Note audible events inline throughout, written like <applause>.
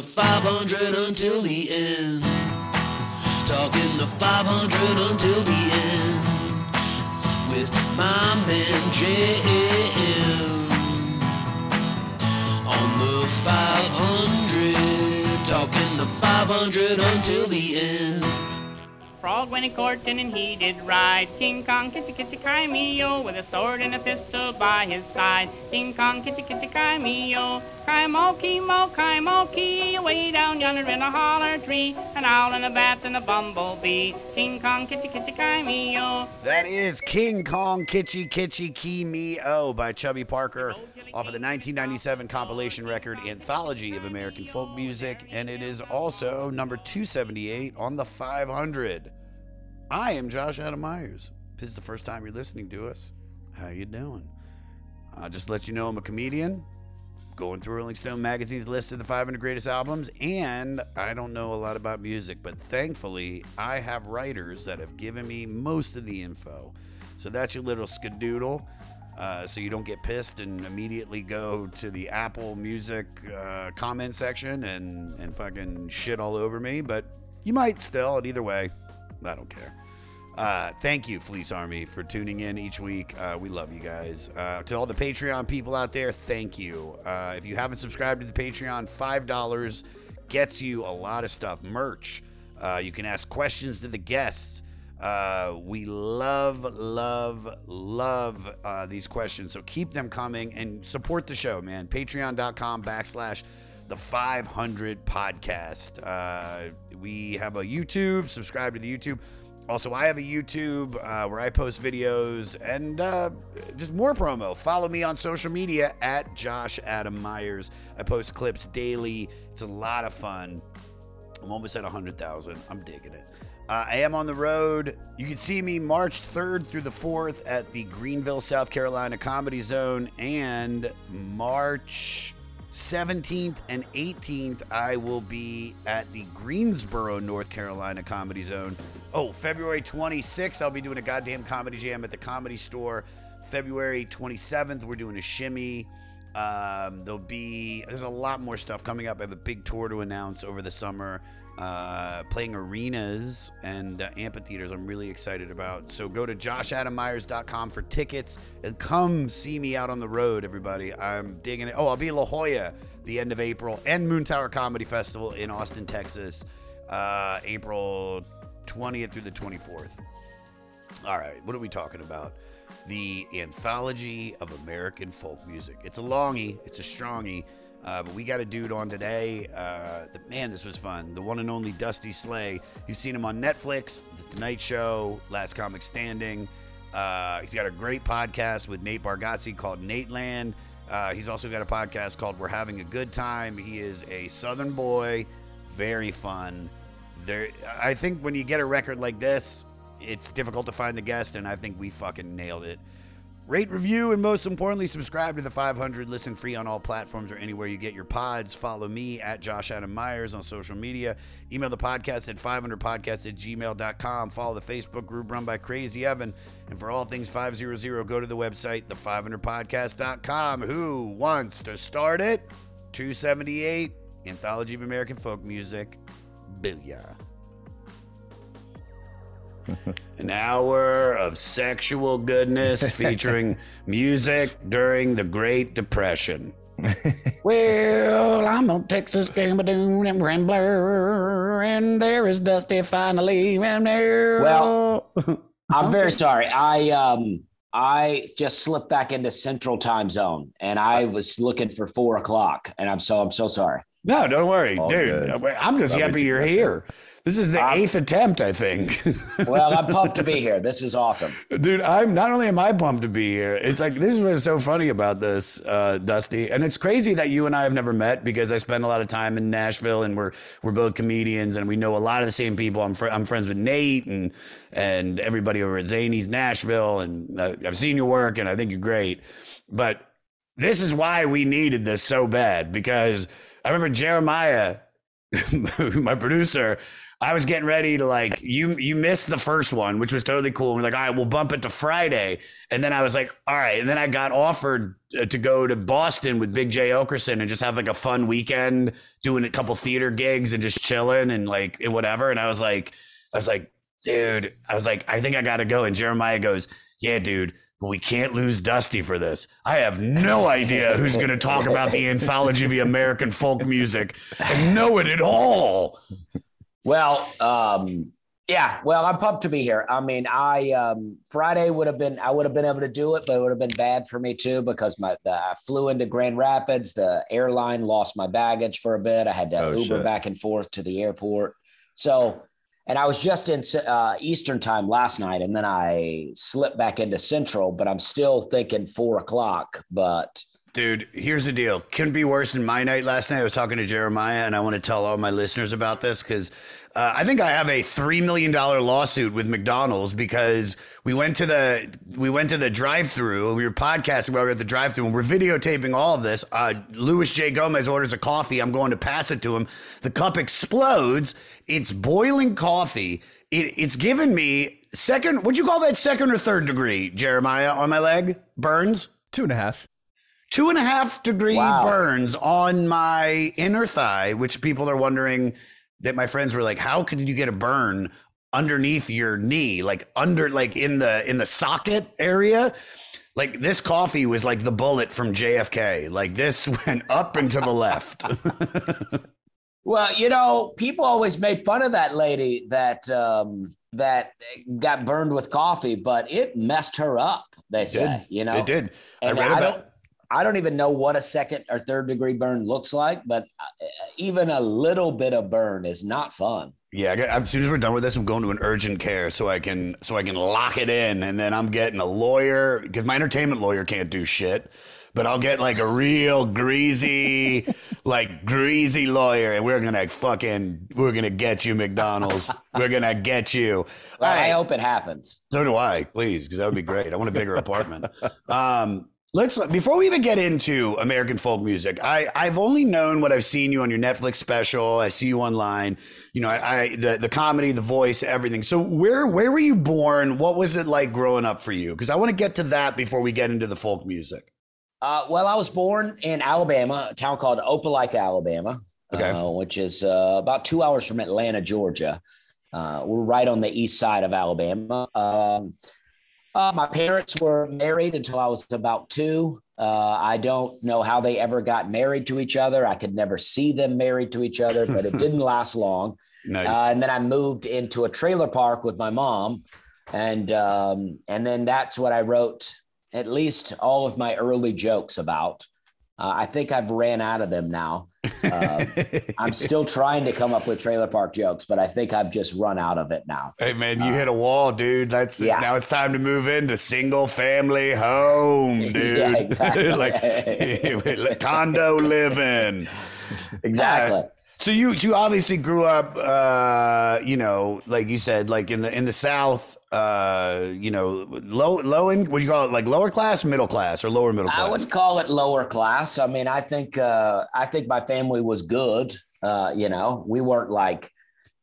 The 500 until the end. Talking the 500 until the end with my man JM on the 500, talking the 500 until the end. Frog went a courting and he did ride. King Kong, kitty kitty Crimeo, with a sword and a pistol by his side. King Kong, kitchy kitty kitty Crimeo, Crimoki, mo, Crimoki, away down yonder in a holler tree. An owl and a bat and a bumblebee. King Kong, kitty kitty Crimeo. That is King Kong Kitschy Kitschy Key Me O by Chubby Parker off of the 1997 compilation record Anthology of American Folk Music, and it is also number 278 on the 500. I am Josh Adam Meyers. This is the first time you're listening to us, how you doing? I'll just let you know I'm a comedian, going through Rolling Stone magazine's list of the 500 greatest albums, and I don't know a lot about music, but thankfully I have writers that have given me most of the info. So that's your little skadoodle. Uh, so you don't get pissed and immediately go to the Apple Music uh, comment section and, and fucking shit all over me, but you might still, and either way, I don't care. Uh, thank you, Fleece Army, for tuning in each week. Uh, we love you guys. Uh, to all the Patreon people out there, thank you. Uh, if you haven't subscribed to the Patreon, $5 gets you a lot of stuff merch. You can ask questions to the guests. Uh, we love, love, love uh, these questions. So keep them coming and support the show, man. Patreon.com backslash the 500 podcast. Uh, we have a YouTube. Subscribe to the YouTube. Also, I have a YouTube uh, where I post videos and uh, just more promo. Follow me on social media at Josh Adam Meyers. I post clips daily. It's a lot of fun. I'm almost at 100,000. I'm digging it. Uh, I am on the road. You can see me March 3rd through the 4th at the Greenville, South Carolina Comedy Zone. And March 17th and 18th, I will be at the Greensboro, North Carolina Comedy Zone. Oh, February 26th, I'll be doing a goddamn comedy jam at the comedy store. February 27th, we're doing a shimmy. Um, there'll be, there's a lot more stuff coming up. I have a big tour to announce over the summer uh, playing arenas and uh, amphitheaters I'm really excited about. So go to joshadammeyers.com for tickets and come see me out on the road, everybody. I'm digging it. Oh, I'll be La Jolla the end of April and Moontower Comedy Festival in Austin, Texas, uh, April 20th through the 24th. All right, what are we talking about? The Anthology of American Folk Music. It's a longie, it's a strongie. Uh, but we got a dude on today. Uh, the, man, this was fun. The one and only Dusty Slay. You've seen him on Netflix, The Tonight Show, Last Comic Standing. Uh, he's got a great podcast with Nate Bargatze called Nateland. Uh, he's also got a podcast called We're Having a Good Time. He is a Southern boy, very fun. There, I think when you get a record like this, it's difficult to find the guest, and I think we fucking nailed it. Rate, review, and most importantly, subscribe to the 500. Listen free on all platforms or anywhere you get your pods. Follow me at Josh Adam Meyers on social media. Email the podcast at 500podcast at gmail.com. Follow the Facebook group run by Crazy Evan. And for all things 500, go to the website, the500podcast.com. Who wants to start it? 278, Anthology of American Folk Music. Booyah. An hour of sexual goodness <laughs> featuring music during the Great Depression. well, I'm on Texas Gamadoo and Rambler, and there is Dusty finally. Well, <laughs> I'm very sorry. I um I just slipped back into Central Time Zone, and I was looking for four o'clock, and I'm so I'm so sorry. no, don't worry, All dude. good. I'm just Love happy you're here. This is the Um, eighth attempt, I think. <laughs> Well, I'm pumped to be here. This is awesome. Dude, I'm not only am I pumped to be here. It's like this is what's so funny about this, uh, Dusty, and it's crazy that you and I have never met because I spend a lot of time in Nashville, and we're we're both comedians, and we know a lot of the same people. I'm fr- I'm friends with Nate and and everybody over at Zanies Nashville, and uh, I've seen your work, and I think you're great. But this is why we needed this so bad because I remember Jeremiah, <laughs> my producer. I was getting ready to like you. You missed the first one, which was totally cool. We're like, all right, we'll bump it to Friday, and then I was like, all right. And then I got offered uh, to go to Boston with Big Jay Oakerson and just have like a fun weekend, doing a couple theater gigs and just chilling and like and whatever. And I was like, I was like, dude, I was like, I think I got to go. And Jeremiah goes, yeah, dude. But we can't lose Dusty for this. I have no idea who's going to talk about the <laughs> anthology of the American folk music and know it at all. Well, um, yeah. Well, I'm pumped to be here. I mean, I um, Friday would have been I would have been able to do it, but it would have been bad for me too because my the, I flew into Grand Rapids. The airline lost my baggage for a bit. I had to Oh, Uber shit. back and forth to the airport. So, and I was just in uh, Eastern time last night, and then I slipped back into Central. But I'm still thinking four o'clock. But Dude, here's the deal. Couldn't be worse than my night last night. I was talking to Jeremiah, and I want to tell all my listeners about this because uh, I think I have a three million dollar lawsuit with McDonald's because we went to the we went to the drive through. We were podcasting while we were at the drive through, and we're videotaping all of this. Uh, Luis J Gomez orders a coffee. I'm going to pass it to him. The cup explodes. It's boiling coffee. It, it's given me second. Would you call that second or third degree, Jeremiah, on my leg burns? Two and a half. Two and a half degree Wow. burns on my inner thigh, which people are wondering that my friends were like, how could you get a burn underneath your knee? Like under like in the in the socket area? Like this coffee was like the bullet from JFK. Like this <laughs> went up and to the left. <laughs> Well, you know, people always made fun of that lady that um, that got burned with coffee, but it messed her up. They say, did. you know, it did. I read about I don't even know what a second or third degree burn looks like, but uh, even a little bit of burn is not fun. Yeah, I got, as soon as we're done with this, I'm going to an urgent care so I can so I can lock it in, and then I'm getting a lawyer because my entertainment lawyer can't do shit. But I'll get like a real greasy, <laughs> like greasy lawyer, and we're gonna fucking we're gonna get you, McDonald's. we're gonna get you. Well, All I hope it happens. So do I, please, because that would be great. I want a bigger apartment. Um, let's before we even get into American folk music. I I've only known what I've seen you on your Netflix special. I see you online. You know, I, I the the comedy, the voice, everything. So where where were you born? What was it like growing up for you? Because I want to get to that before we get into the folk music. Uh, well, I was born in Alabama, a town called Opelika, Alabama, Okay. uh, which is uh, about two hours from Atlanta, Georgia. Uh, we're right on the east side of Alabama. Um, uh, my parents were married until I was about two. Uh, I don't know how they ever got married to each other. I could never see them married to each other, but it didn't <laughs> last long. Nice. Uh, and then I moved into a trailer park with my mom, and um, and then that's what I wrote at least all of my early jokes about. Uh, I think I've ran out of them now. Uh, <laughs> I'm still trying to come up with trailer park jokes, but I think I've just run out of it now. Hey man, you hit a wall, dude. That's yeah. now it's time to move into single family home, <laughs> dude. Yeah, <laughs> exactly. like condo living. Exactly. So you you obviously grew up, uh, you know, like you said, like in the in the South. Uh, you know, low low in what you call it, like lower class, middle class, or lower middle class? I would call it lower class. I mean, I think uh, I think my family was good. Uh, you know, we weren't like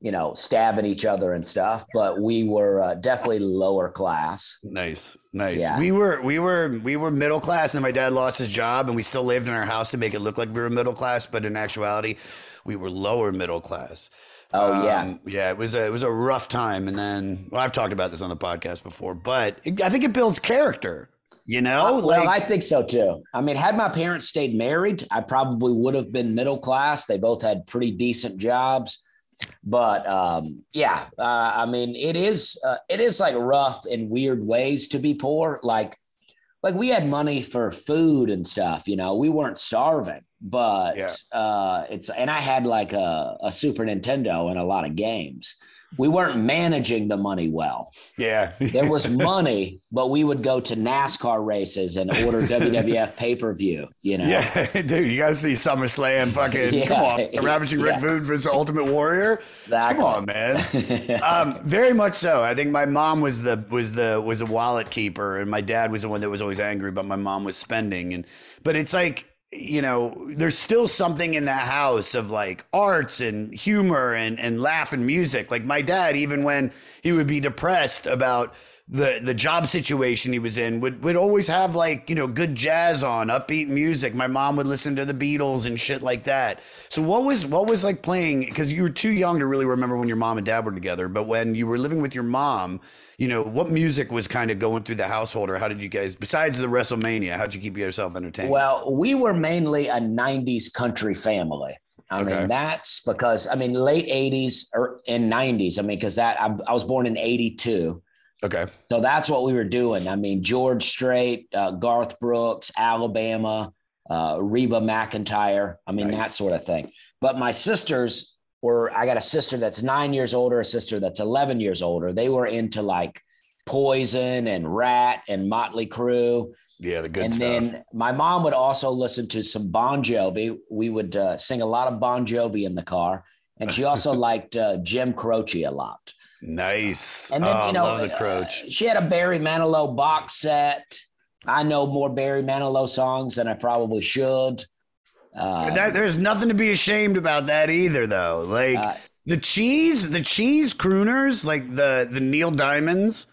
you know stabbing each other and stuff, but we were uh, definitely lower class. Nice, nice. Yeah. We were we were we were middle class, and then my dad lost his job, and we still lived in our house to make it look like we were middle class, but in actuality, we were lower middle class. Oh yeah, Um, yeah. It was a it was a rough time, and then well, I've talked about this on the podcast before, but it, I think it builds character. You know, Uh, well, like I think so too. I mean, had my parents stayed married, I probably would have been middle class. They both had pretty decent jobs, but um, yeah, uh, I mean, it is uh, it is like rough in weird ways to be poor. Like, like we had money for food and stuff. You know, we weren't starving, but Yeah. uh, it's and I had like a, a Super Nintendo and a lot of games. We weren't managing the money well yeah, there was <laughs> money, but we would go to NASCAR races and order <laughs> WWF pay per view. You know, Yeah, <laughs> dude, you guys see SummerSlam? Fucking Yeah, come on, The Ravishing Rick yeah. Food versus Ultimate Warrior. Exactly. Come on, man. um, very much so. I think my mom was the was the was a wallet keeper, and my dad was the one that was always angry about my mom was spending. And but it's like you know, there's still something in that house of like arts and humor and and laugh and music. Like my dad, even when he would be depressed about the the job situation he was in would would always have like you know good jazz on upbeat music my mom would listen to the beatles and shit like that so what was what was like playing because you were too young to really remember when your mom and dad were together but when you were living with your mom you know what music was kind of going through the household or how did you guys besides the wrestlemania how'd you keep yourself entertained Well, we were mainly a 90s country family. I Okay. mean, that's because, I mean, late 80s or in 90s. I mean, because that I, I was born in 82. Okay So that's what we were doing. I mean, George Strait, uh, Garth Brooks, Alabama, uh, Reba McEntire. I mean, that sort of thing. But my sisters were, I got a sister that's nine years older, a sister that's 11 years older. They were into like Poison and Ratt and Motley Crue. yeah the good and stuff then my mom would also listen to some Bon Jovi. We would uh, sing a lot of Bon Jovi in the car. And she <laughs> also liked uh, Jim Croce a lot. Nice And then, oh, you know, love the uh, Croce she had a Barry Manilow box set. I know more Barry Manilow songs than I probably should. Uh, that, there's nothing to be ashamed about that either though like Uh, the cheese the cheese crooners like the the neil diamonds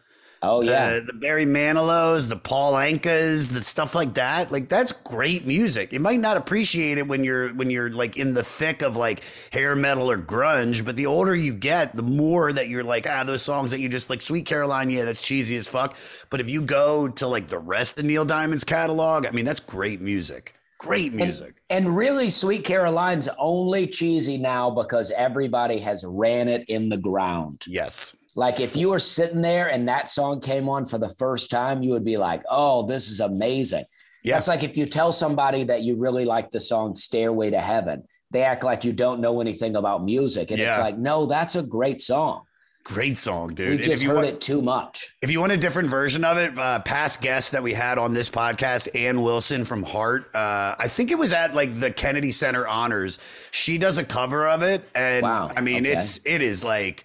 oh yeah, the, the Barry Manilows, the Paul Ankas, the stuff like that. Like that's great music. You might not appreciate it when you're when you're like in the thick of like hair metal or grunge, but the older you get, the more that you're like, ah, those songs that you just like Sweet Caroline, yeah, that's cheesy as fuck. But if you go to like the rest of Neil Diamond's catalog, I mean, that's great music. Great music. and really, Sweet Caroline's only cheesy now because everybody has ran it in the ground. yes. Like if you were sitting there and that song came on for the first time, you would be like, "Oh, this is amazing." Yeah. That's like if you tell somebody that you really like the song Stairway to Heaven, they act like you don't know anything about music. And it's like, no, that's a great song. Great song, dude. We've just heard want- it too much. If you want a different version of it, uh, past guest that we had on this podcast, Ann Wilson from Heart, uh, I think it was at like the Kennedy Center Honors. She does a cover of it, and Wow, I mean, okay. it's it is like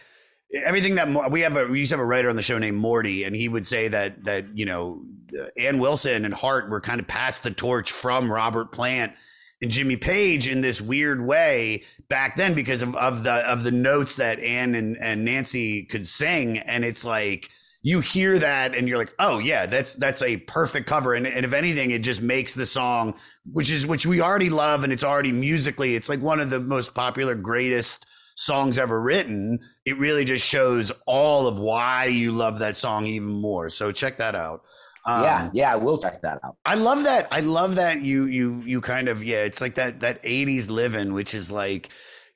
everything that we have. A we used to have a writer on the show named Morty, and he would say that that you know Ann Wilson and Heart were kind of passed the torch from Robert Plant and Jimmy Page in this weird way back then because of, of the of the notes that Ann and, and Nancy could sing. And it's like you hear that and you're like, oh yeah, that's that's a perfect cover. And, and if anything, it just makes the song, which is which we already love, and it's already musically, it's like one of the most popular, greatest songs ever written. It really just shows all of why you love that song even more. So check that out. Um, yeah, yeah, we'll check that out. I love that. I love that you you you kind of yeah. It's like that that '80s living, which is like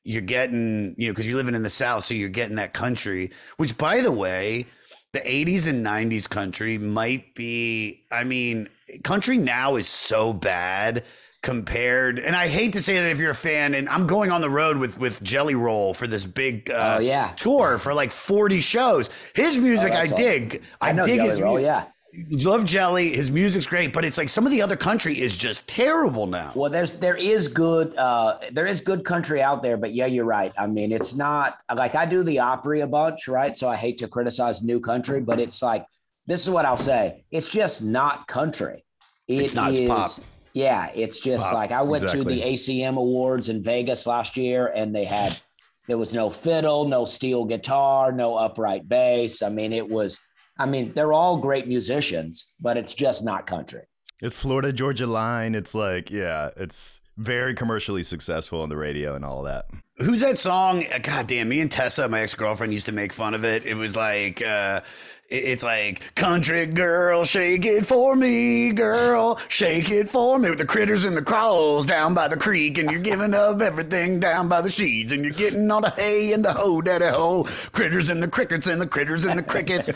you're getting you know because you're living in the South, so you're getting that country. Which, by the way, the '80s and '90s country might be. I mean, country now is so bad compared and i hate to say that if you're a fan and i'm going on the road with with jelly roll for this big uh Oh, yeah. tour for like 40 shows his music Oh, i all- dig I know dig Jelly his Roll, mu- yeah. love Jelly. His music's great, but it's like some of the other country is just terrible now. Well, there's there is good uh there is good country out there, but yeah, you're right. I mean, it's not like I do the Opry a bunch, right? So I hate to criticize new country, but it's like this is what I'll say. It's just not country. It It's not, is- pop. Yeah, it's just Pop, like I went exactly. to the ACM Awards in Vegas last year, and they had there was no fiddle, no steel guitar, no upright bass. I mean, it was. I mean, they're all great musicians, but it's just not country. It's Florida Georgia Line. It's like, yeah, it's very commercially successful on the radio and all that. Who's that song? Uh, God damn, me and Tessa, my ex girlfriend, used to make fun of it. It was like, uh, it- it's like, country girl, shake it for me, girl, shake it for me. With the critters and the crawls down by the creek, and you're giving up everything down by the sheets, and you're getting all the hay and the ho, daddy ho. Critters and the crickets and the critters and the crickets.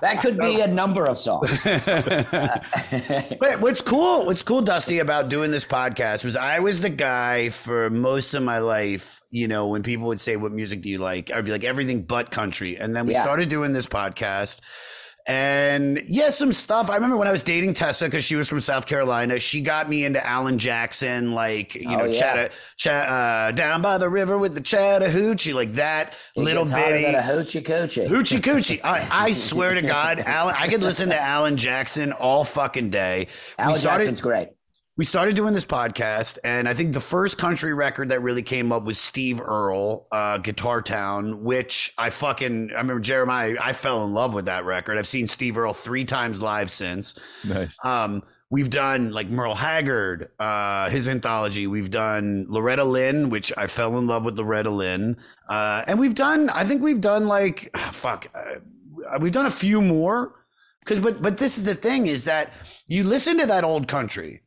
That could be a number of songs. <laughs> But what's cool, what's cool, Dusty, about doing this podcast was I was the guy for most of my life. You know, when people would say, "What music do you like?" I'd be like, "Everything but country." And then we Yeah. started doing this podcast. And yeah, some stuff. I remember when I was dating Tessa because she was from South Carolina. She got me into Alan Jackson, like you Oh, know, yeah. Chatta, Chat, uh, down by the river with the Chattahoochee, like that It little bitty. hoochie coochie. Hoochie coochie. I, I <laughs> swear to God, Alan, I could listen to Alan Jackson all fucking day. Alan started, Jackson's great. We started doing this podcast, and I think the first country record that really came up was Steve Earle, uh, Guitar Town, which I fucking I remember Jeremiah. I fell in love with that record. I've seen Steve Earle three times live since. Nice. Um, we've done like Merle Haggard, uh, his anthology. We've done Loretta Lynn, which I fell in love with Loretta Lynn. Uh, and we've done, I think we've done like, fuck, uh, we've done a few more. Cause, but, but this is the thing is that you listen to that old country,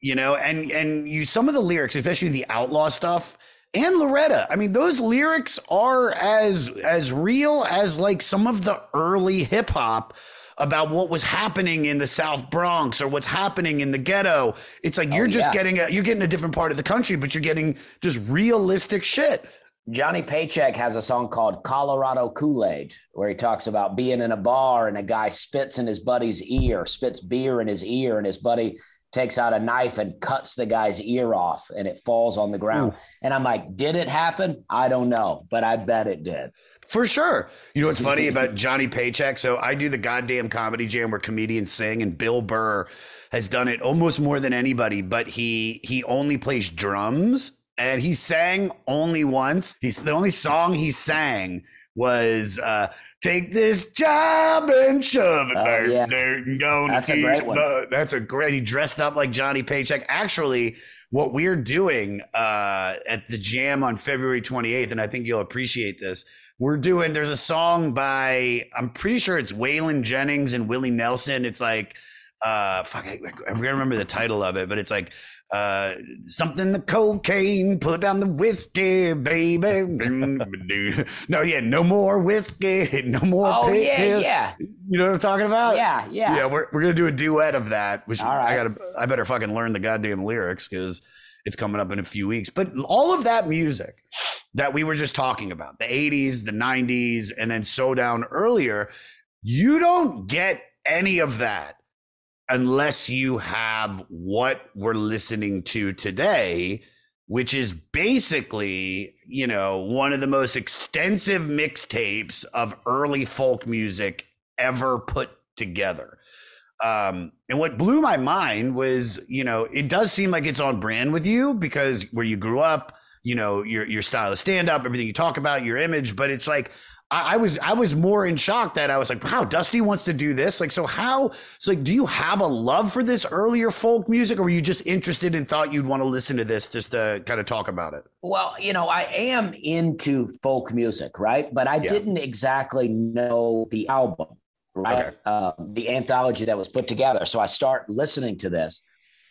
you know, and, and you, some of the lyrics, especially the outlaw stuff, and Loretta. I mean, those lyrics are as as real as like some of the early hip hop about what was happening in the South Bronx or what's happening in the ghetto. It's like you're oh, just yeah. getting a you're getting a different part of the country, but you're getting just realistic shit. Johnny Paycheck has a song called Colorado Kool Aid, where he talks about being in a bar and a guy spits in his buddy's ear, spits beer in his ear, and his buddy takes out a knife and cuts the guy's ear off and it falls on the ground. And I'm like, did it happen? I don't know, but I bet it did. For sure. You know what's funny about <laughs> Johnny Paycheck? So I do the goddamn comedy jam where comedians sing, and Bill Burr has done it almost more than anybody, but he he only plays drums and he sang only once. He's the only song he sang was uh Take this job and shove it. Oh, dirt, yeah. dirt, and gonna That's a great one. uh, that's a great. He dressed up like Johnny Paycheck. Actually, what we're doing uh, at the jam on February 28th, and I think you'll appreciate this. We're doing. There's a song by I'm pretty sure it's Waylon Jennings and Willie Nelson. It's like uh fuck I, I'm gonna remember the title of it, but it's like uh something the cocaine put down the whiskey, baby. <laughs> no, yeah, no more whiskey, <laughs> no more Oh, pig yeah, yeah. You know what I'm talking about? Yeah, yeah. Yeah, we're, we're gonna do a duet of that, which I gotta I better fucking learn the goddamn lyrics because it's coming up in a few weeks. But all of that music that we were just talking about, the 80s, the 90s, and then so down earlier, you don't get any of that unless you have what we're listening to today, which is basically, you know, one of the most extensive mixtapes of early folk music ever put together. Um, and what blew my mind was, you know, it does seem like it's on brand with you because where you grew up, you know, your your style of stand up, everything you talk about, your image, but it's like I, I was I was more in shock that I was like, wow, Dusty wants to do this. Like, so how? So like, do you have a love for this earlier folk music, or were you just interested and thought you'd want to listen to this just to kind of talk about it? Well, you know, I am into folk music, right? But I Yeah. didn't exactly know the album, right? Okay. Uh, the anthology that was put together. So I start listening to this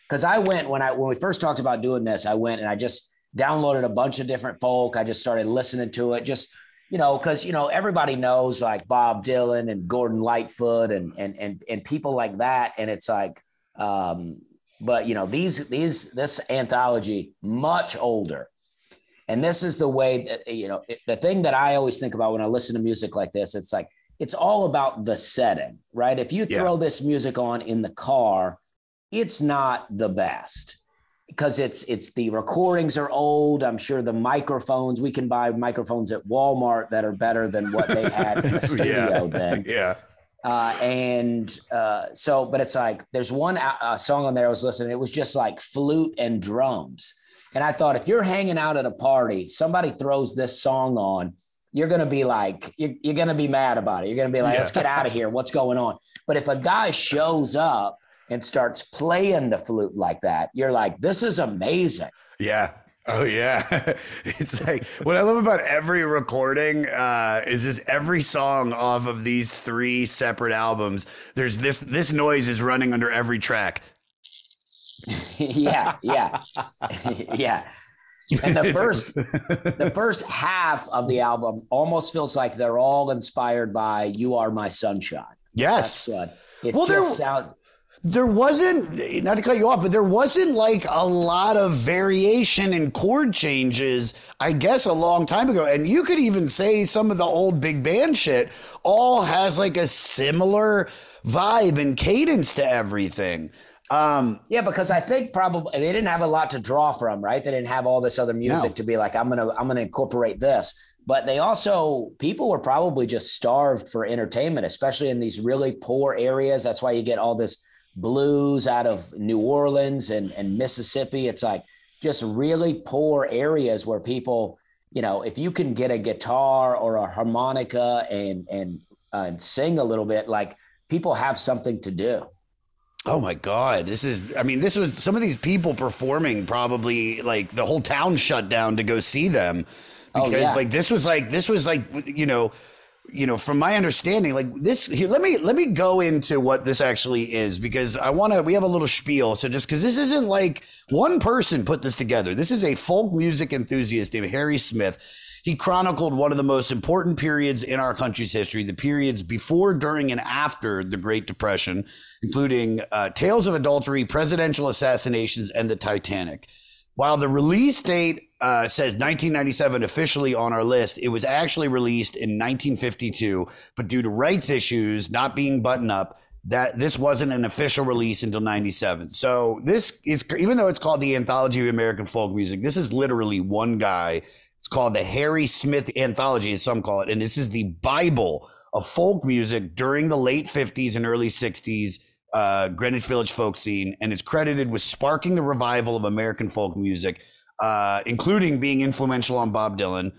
because I went when I when we first talked about doing this, I went and I just downloaded a bunch of different folk. I just started listening to it, just you know, because you know everybody knows like Bob Dylan and Gordon Lightfoot and and and and people like that, and it's like. Um, but you know these these this anthology much older and this is the way that you know the thing that i always think about when i listen to music like this it's like it's all about the setting, right? If you Yeah. throw this music on in the car, it's not the best because it's it's the recordings are old. I'm sure the microphones we can buy microphones at Walmart that are better than what they had in the <laughs> studio then. yeah. Uh, and uh, so, but it's like there's one uh, song on there I was listening. It was just like flute and drums, and I thought if you're hanging out at a party, somebody throws this song on, you're gonna be like, you're, you're gonna be mad about it. You're gonna be like, let's get out of here. What's going on? But if a guy shows up and starts playing the flute like that, you're like, this is amazing. Yeah. Oh yeah. <laughs> it's like what I love about every recording uh, is just every song off of these three separate albums. There's this this noise is running under every track. <laughs> yeah, yeah, <laughs> yeah. And the first, the first half of the album almost feels like they're all inspired by "You Are My Sunshine." yes. That's what it Well, there- just sound. There wasn't, not to cut you off, but there wasn't like a lot of variation in chord changes, I guess, a long time ago. And you could even say some of the old big band shit all has like a similar vibe and cadence to everything. Um, Yeah, because I think probably they didn't have a lot to draw from, right? They didn't have all this other music No. to be like, I'm gonna, I'm gonna incorporate this. But they also, people were probably just starved for entertainment, especially in these really poor areas. That's why you get all this blues out of New Orleans and, and Mississippi. It's like just really poor areas where people, you know, if you can get a guitar or a harmonica and and uh, and sing a little bit, like people have something to do. Oh my God. This is, I mean, this was some of these people performing probably like the whole town shut down to go see them Oh, because yeah. like this was like, this was like, you know, you know, from my understanding, like this here, let me, let me go into what this actually is because I want to, we have a little spiel. So just cause this isn't like one person put this together. This is a folk music enthusiast named Harry Smith. He chronicled one of the most important periods in our country's history, the periods before, during, and after the Great Depression, including uh, tales of adultery, presidential assassinations, and the Titanic. While the release date uh, says 1997 officially on our list, it was actually released in 1952, but due to rights issues not being buttoned up, that this wasn't an official release until 97. So this is even though it's called the Anthology of American Folk Music, this is literally one guy. It's called the Harry Smith Anthology, as some call it, and this is the Bible of folk music during the late 50s and early 60s uh, Greenwich Village folk scene, and is credited with sparking the revival of American folk music, uh, including being influential on Bob Dylan.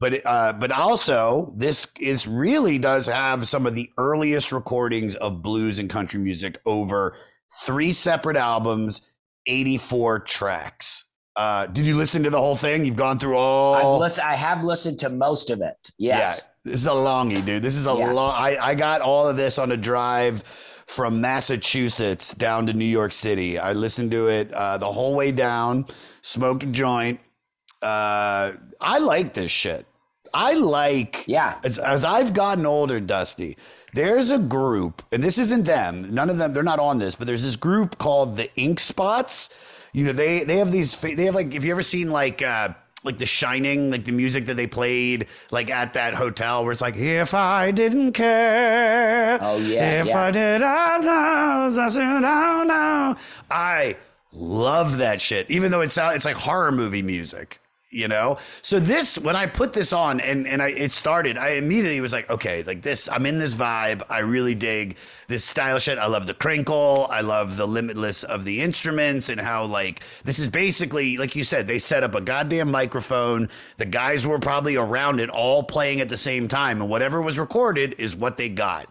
But uh, but also, this is really does have some of the earliest recordings of blues and country music over three separate albums, eighty four tracks. Uh, did you listen to the whole thing? You've gone through all. I've listened, I have listened to most of it. Yes. Yeah, this is a longie, dude. This is a Yeah. long. I, I got all of this on a drive from Massachusetts down to New York City. I listened to it uh, the whole way down. Smoked a joint. Uh, I like this shit. I like. Yeah. As, as I've gotten older, Dusty, there's a group, and this isn't them. None of them. They're not on this, but there's this group called the Ink Spots. You know, they they have these. They have like. If you ever seen like. uh like The Shining, like the music that they played, like at that hotel, where it's like, if I didn't care, Oh, yeah, if yeah. I did, I know, I should know, know. I love that shit, even though it's it's like horror movie music, you know. So this, when I put this on and and I it started, I immediately was like, okay, like this, I'm in this vibe. I really dig this style shit. I love the crinkle. I love the limitless of the instruments and how like this is basically like you said, they set up a goddamn microphone. The guys were probably around it, all playing at the same time, and whatever was recorded is what they got.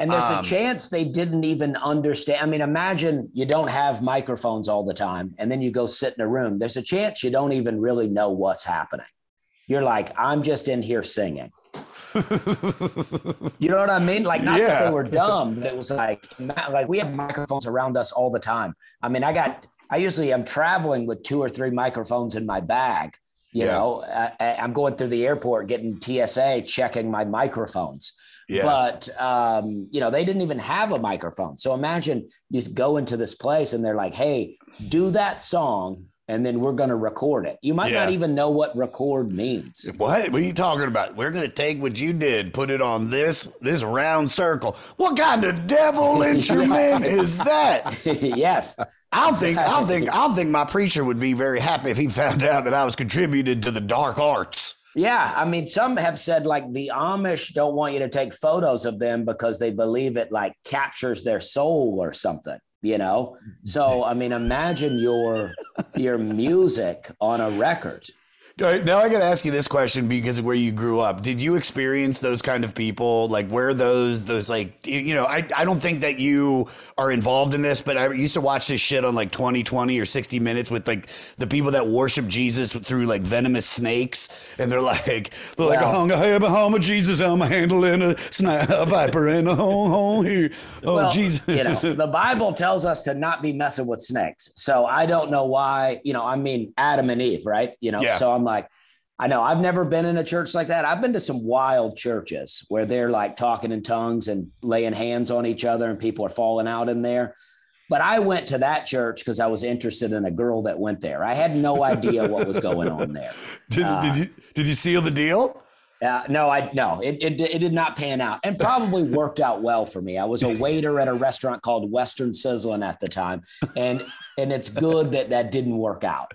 And there's Um, a chance they didn't even understand. I mean, imagine you don't have microphones all the time and then you go sit in a room. There's a chance you don't even really know what's happening. You're like, I'm just in here singing. <laughs> you know what I mean? Like, not that they were dumb, but it was like, like we have microphones around us all the time. I mean, I got, I usually am traveling with two or three microphones in my bag. You Yeah. know, I- I'm going through the airport getting TSA checking my microphones. Yeah. But um, you know, they didn't even have a microphone. So imagine you go into this place and they're like, "Hey, do that song, and then we're going to record it." You might not even know what record means. What? What are you talking about? We're gonna take what you did, put it on this this round circle. What kind of devil <laughs> instrument is that? <laughs> yes. I don't think I don't think I don't think my preacher would be very happy if he found out that I was contributed to the dark arts. Yeah, I mean, some have said like the Amish don't want you to take photos of them because they believe it like captures their soul or something. You know, so I mean, imagine your your music on a record. All right, now I got to ask you this question because of where you grew up. Did you experience those kind of people? Like, where those those like you know? I I don't think that you are involved in this, but I used to watch this shit on like 2020 or 60 Minutes with like the people that worship Jesus through like venomous snakes, and they're like they're like oh, I have a home of Jesus, I'm a handling a, sni- a viper and a home home here. Oh well, Jesus, you know, the Bible tells us to not be messing with snakes. So I don't know why, you know, I mean, Adam and Eve, right? You know, Yeah. so I'm like, I know I've never been in a church like that. I've been to some wild churches where they're like talking in tongues and laying hands on each other and people are falling out in there. But I went to that church because I was interested in a girl that went there. I had no idea what was going on there. <laughs> did, did you did you seal the deal? Uh, no, I no, it, it it did not pan out, and probably worked out well for me. I was a waiter at a restaurant called Western Sizzling at the time, and and it's good that that didn't work out.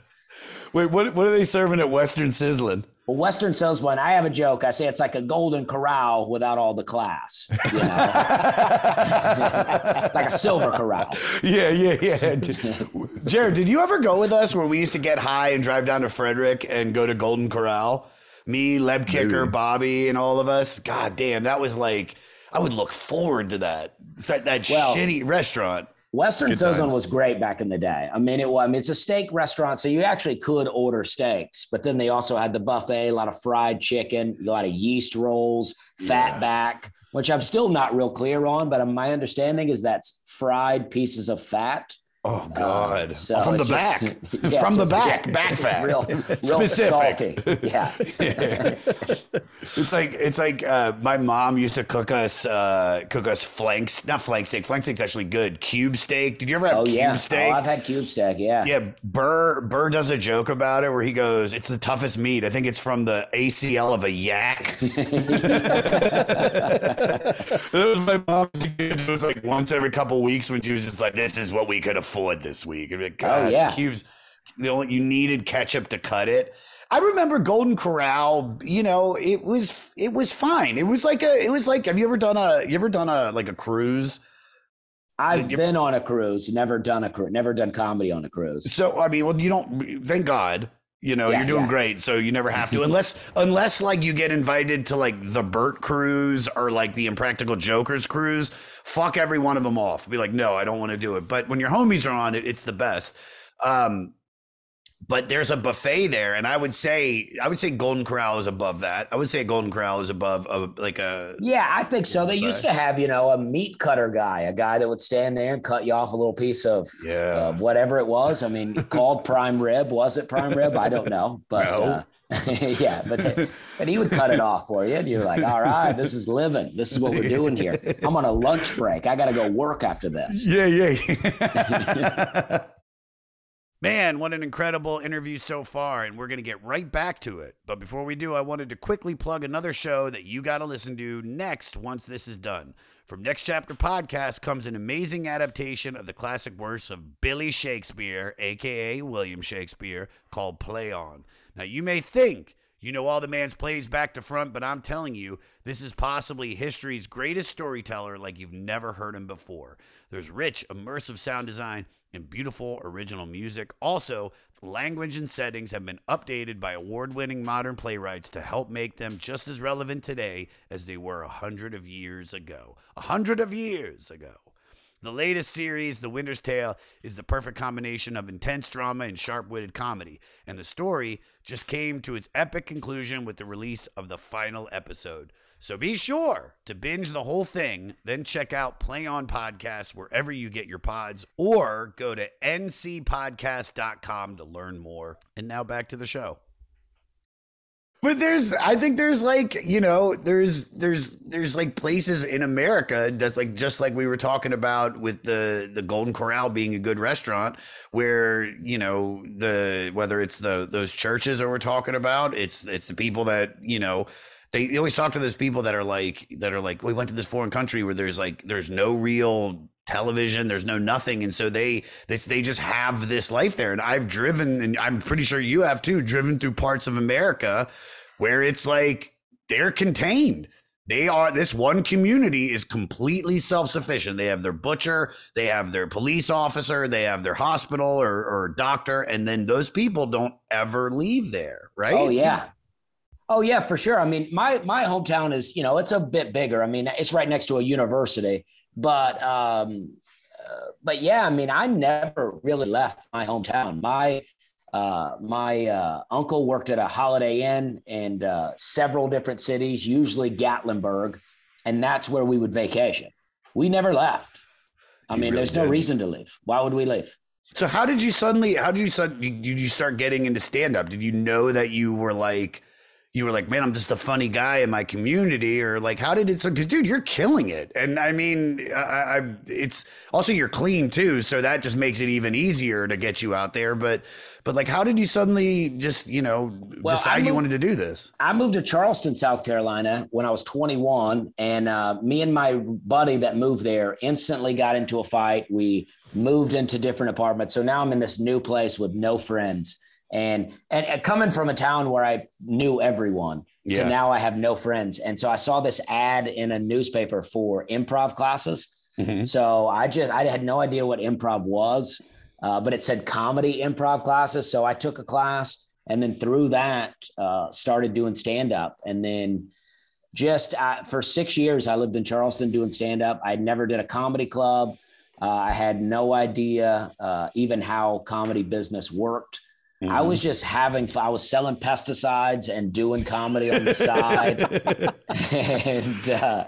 Wait, what what are they serving at Western Sizzling? Well, Western Sizzling, I have a joke. I say it's like a Golden Corral without all the class, you know, <laughs> like a silver corral. Yeah, yeah, yeah. Did- Jared, did you ever go with us where we used to get high and drive down to Frederick and go to Golden Corral? Me, Leb Kicker, Bobby, and all of us. God damn, that was like I would look forward to that. It's like that Well- shitty restaurant. Western Good times. was great back in the day. I mean, it was. I mean, it's a steak restaurant, so you actually could order steaks, but then they also had the buffet, a lot of fried chicken, a lot of yeast rolls, fat back, which I'm still not real clear on, but my understanding is that's fried pieces of fat. Oh God! so From the just- back, <laughs> from the back, yeah, back fat. real, <laughs> real Specific. salty. <laughs> Yeah. It's like it's like uh, my mom used to cook us uh, cook us flanks, not flank steak. Flank steak's actually good. Cube steak. Did you ever have Oh cube yeah. steak? Oh, I've had cube steak. Yeah. Yeah, Burr Burr does a joke about it where he goes, "It's the toughest meat. I think it's from the ACL of a yak." that was my mom. It was like once every couple weeks when she was just like, "This is what we could afford this week." And oh, God, Oh, yeah. cubes. The only you needed ketchup to cut it. I remember Golden Corral. You know, it was it was fine. It was like a. It was like. Have you ever done a? You ever done a like a cruise? I've been on a cruise, never done a cruise, never done comedy on a cruise. So I mean, well, you don't. Thank God. You know, Yeah, you're doing yeah. great, so you never have to, unless unless like you get invited to like the Bert cruise or like the Impractical Jokers cruise. Fuck every one of them off. Be like, no, I don't want to do it. But when your homies are on it, it's the best. Um, but there's a buffet there, and I would say I would say Golden Corral is above that. I would say Golden Corral is above a, like a Yeah, I think so. They used to have, you know, a meat cutter guy, a guy that would stand there and cut you off a little piece of Yeah. uh, whatever it was. I mean, <laughs> called prime rib. Was it prime rib? I don't know, <laughs> but No. uh, <laughs> yeah, but but he would cut it off for you, and you're like, all right, this is living. This is what we're doing here. I'm on a lunch break. I got to go work after this. Yeah, yeah. Man, what an incredible interview so far, and we're going to get right back to it. But before we do, I wanted to quickly plug another show that you got to listen to next once this is done. From Next Chapter Podcast comes an amazing adaptation of the classic works of Billy Shakespeare, aka William Shakespeare, called Play On. Now, you may think You know all the man's plays back to front, but I'm telling you, this is possibly history's greatest storyteller like you've never heard him before. There's rich, immersive sound design and beautiful original music. Also, language and settings have been updated by award winning modern playwrights to help make them just as relevant today as they were a hundred of years ago. A hundred of years ago. The latest series, The Winter's Tale, is the perfect combination of intense drama and sharp witted comedy, and the story just came to its epic conclusion with the release of the final episode. So be sure to binge the whole thing, then check out Play On Podcasts wherever you get your pods, or go to ncpodcast.com to learn more. And now back to the show. But there's, I think there's like, you know, there's, there's, there's like places in America that's like, just like we were talking about with the, the Golden Corral being a good restaurant where, you know, the, whether it's the, those churches that we're talking about, it's, it's the people that, you know, they, they always talk to those people that are like, that are like, we went to this foreign country where there's like, there's no real television there's no nothing and so they they, they just have this life there. And i've driven and i'm pretty sure you have too driven through parts of america where it's like they're contained. They are this one community is completely self-sufficient. They have their butcher they have their police officer they have their hospital or, or doctor and then those people don't ever leave there right? Oh yeah. Oh yeah, for sure. I mean, my my hometown is, you know, it's a bit bigger. I mean, it's right next to a university, but um uh, but yeah, I mean, I never really left my hometown. My uh my uh uncle worked at a Holiday Inn in uh, several different cities, usually Gatlinburg, and that's where we would vacation. We never left. I You mean, really there's no reason to leave. Why would we leave? so how did you suddenly how did you suddenly did you start getting into stand up did you know that you were like you were like man i'm just a funny guy in my community or like how did it so because dude you're killing it and i mean I, I it's also you're clean too so that just makes it even easier to get you out there but but like how did you suddenly just you know Well, decide you wanted to do this I moved to Charleston, South Carolina when I was 21. And uh, me and my buddy that moved there instantly got into a fight. We moved into different apartments. So now I'm in this new place with no friends. And, and and coming from a town where I knew everyone Yeah. to now I have no friends. And so I saw this ad in a newspaper for improv classes. Mhm. So I just I had no idea what improv was, uh, but it said comedy improv classes. So I took a class, and then through that uh, started doing stand up, and then just uh, for six years I lived in Charleston doing stand up. I never did a comedy club. Uh, I had no idea uh, even how comedy business worked. I was just having. I was selling pesticides and doing comedy on the side <laughs> and uh,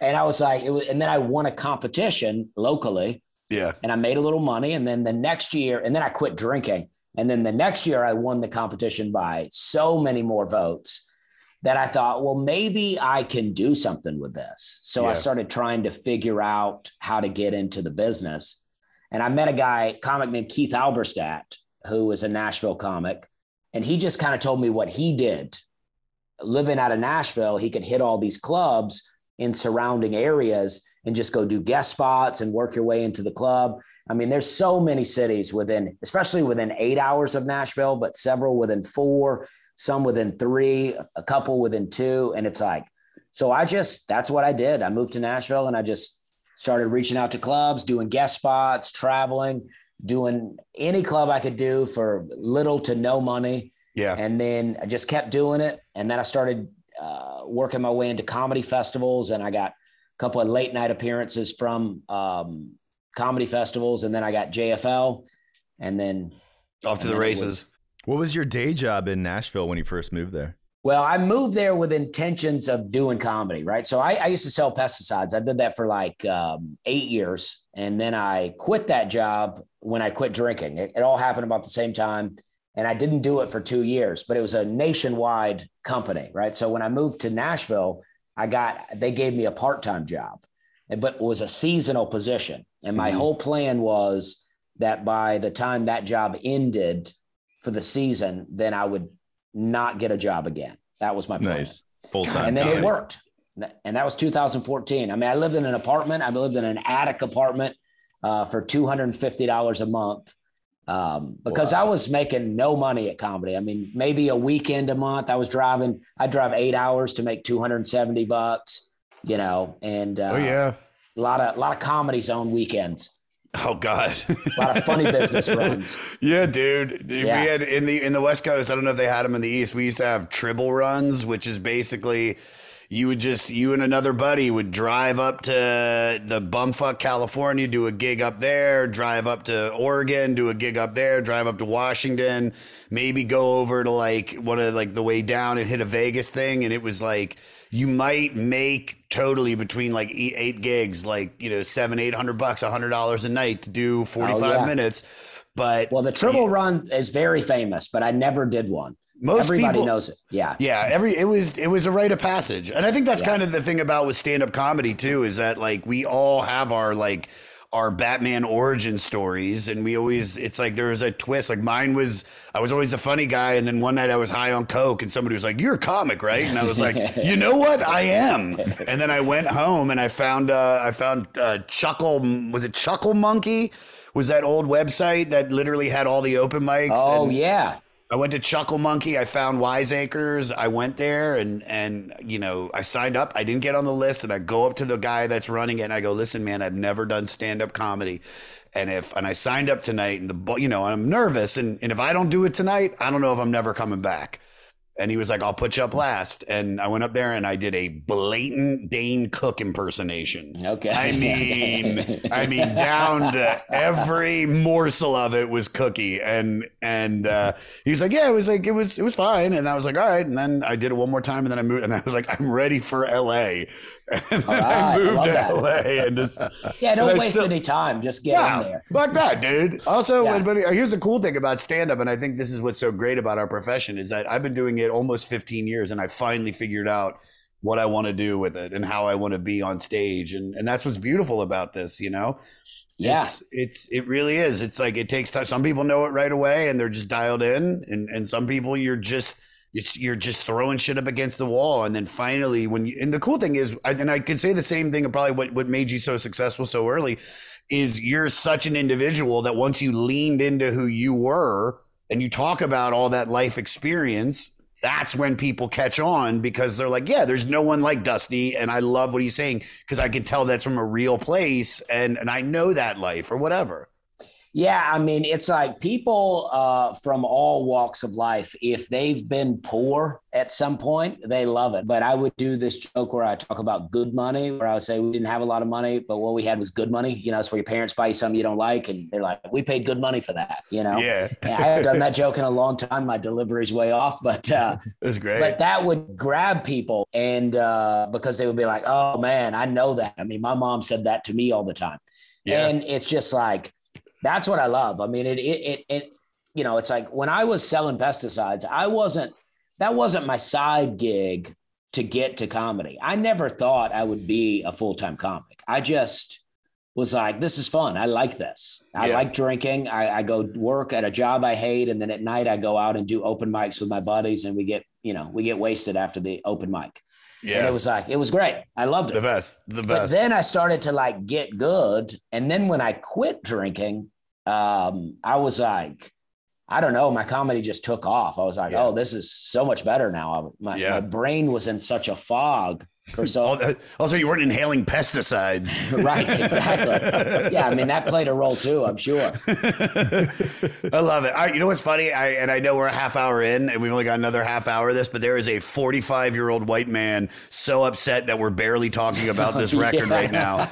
and I was like, it was, and then I won a competition locally, yeah and I made a little money, and then the next year, and then I quit drinking, and then the next year I won the competition by so many more votes that I thought, well, maybe I can do something with this. So Yeah. I started trying to figure out how to get into the business, and I met a guy, comic named Keith Alberstadt, who was a Nashville comic, and he just kind of told me what he did living out of Nashville, he could hit all these clubs in surrounding areas and just go do guest spots and work your way into the club. I mean, there's so many cities within, especially within eight hours of Nashville, but several within four, some within three, a couple within two. And it's like, so I just, that's what I did. I moved to Nashville and I just started reaching out to clubs, doing guest spots, traveling, doing any club I could do for little to no money. yeah And then I just kept doing it. And then I started uh, working my way into comedy festivals. And I got a couple of late night appearances from um, comedy festivals. And then I got JFL. And then, off to the then it was- races What was your day job in Nashville when you first moved there? Well, I moved there with intentions of doing comedy, right? So I, I used to sell pesticides. I did that for like um, eight years. And then I quit that job when I quit drinking. It, it all happened about the same time. And I didn't do it for two years, but it was a nationwide company, right? So when I moved to Nashville, I got, they gave me a part time job, but it was a seasonal position. And my Mhm. whole plan was that by the time that job ended for the season, then I would not get a job again. That was my plan. Nice. Full time. And then it worked. And that was 2014. I mean, I lived in an apartment. I lived in an attic apartment uh, for $250 a month. um, because I was making no money at comedy. I mean, maybe a weekend a month. I was driving. I drive eight hours to make two hundred and seventy bucks. You know, and uh, oh yeah, a lot of a lot of comedies on weekends. Oh God, a lot of funny business <laughs> runs. Yeah, dude. Yeah. We had in the in the West Coast. I don't know if they had them in the East. We used to have triple runs, which is basically you would just you and another buddy would drive up to the bumfuck California, do a gig up there, drive up to Oregon, do a gig up there, drive up to Washington, maybe go over to like one of like the way down and hit a Vegas thing, and it was like you might make totally between like eight, eight gigs, like you know seven eight hundred bucks, a hundred dollars a night to do forty five Oh, yeah. minutes. But Well, the triple run is very famous, but I never did one. Most Everybody people- knows it. Yeah. Yeah, every it was it was a rite of passage, and I think that's Yeah. kind of the thing about with stand up comedy too is that like we all have our like our Batman origin stories, and we always it's like there was a twist. Like mine was I was always the funny guy, and then one night I was high on coke, and somebody was like, "You're a comic, right?" And I was like, <laughs> "You know what? I am." And then I went home and I found uh, I found uh, Chuckle was it Chuckle Monkey. Was that old website that literally had all the open mics? Oh and- yeah. I went to Chuckle Monkey. I found Wiseacres. I went there and and you know I signed up. I didn't get on the list, and I go up to the guy that's running it, and I go, "Listen, man, I've never done stand up comedy, and if and I signed up tonight, and the you know I'm nervous, and and if I don't do it tonight, I don't know if I'm never coming back." And he was like, "I'll put you up last." And I went up there and I did a blatant Dane Cook impersonation. Okay. I <laughs> mean, I mean, down to every morsel of it was cookie, and and uh, he was like, "Yeah, it was like it was it was fine," and I was like, "All right," and then I did it one more time, and then I moved, and I was like, "I'm ready for L.A." <laughs> And right, I I moved love to that. L.A. and just Yeah, don't waste still- any time. Just get Wow, in there. Fuck that, dude. Also, Yeah. but here's the cool thing about stand up, and I think this is what's so great about our profession is that I've been doing it almost 15 years, and I finally figured out what I want to do with it and how I want to be on stage, and and that's what's beautiful about this, you know. Yeah. It's, it's it really is. It's like it takes time. Some people know it right away and they're just dialed in, and and some people you're just you're just throwing shit up against the wall, and then finally when you and the cool thing is, and I could say the same thing. Probably what what made you so successful so early is you're such an individual that once you leaned into who you were and you talk about all that life experience. That's when people catch on because they're like, yeah, there's no one like Dusty. And I love what he's saying because I can tell that's from a real place and, and I know that life or whatever. Yeah, I mean, it's like people uh, from all walks of life, if they've been poor at some point, they love it. But I would do this joke where I talk about good money, where I would say we didn't have a lot of money, but what we had was good money. You know, it's where your parents buy you something you don't like, and they're like, we paid good money for that, you know? Yeah. <laughs> And I haven't done that joke in a long time. My delivery's way off, but uh, <laughs> That's great. but that would grab people and uh, because they would be like, oh man, I know that. I mean, my mom said that to me all the time. Yeah. And it's just like, that's what I love. I mean, it, it, it, it, you know, it's like when I was selling pesticides, I wasn't, that wasn't my side gig to get to comedy. I never thought I would be a full time comic. I just was like, this is fun. I like this. I Yeah. like drinking. I, I go work at a job I hate. And then at night I go out and do open mics with my buddies and we get, you know, we get wasted after the open mic. And yeah. it was like, it was great. I loved it. the best. The best. But then I started to like get good. And then when I quit drinking, um, I was like, I don't know, my comedy just took off. I was like, Yeah. oh, this is so much better now. I- My, Yeah. my brain was in such a fog for so also, you weren't inhaling pesticides. <laughs> right, exactly. Yeah, I mean that played a role too, I'm sure. <laughs> I love it. I, you know what's funny? I, and I know we're a half hour in, and we've only got another half hour of this. But there is a 45 year old white man so upset that we're barely talking about this <laughs> record Yeah. right now.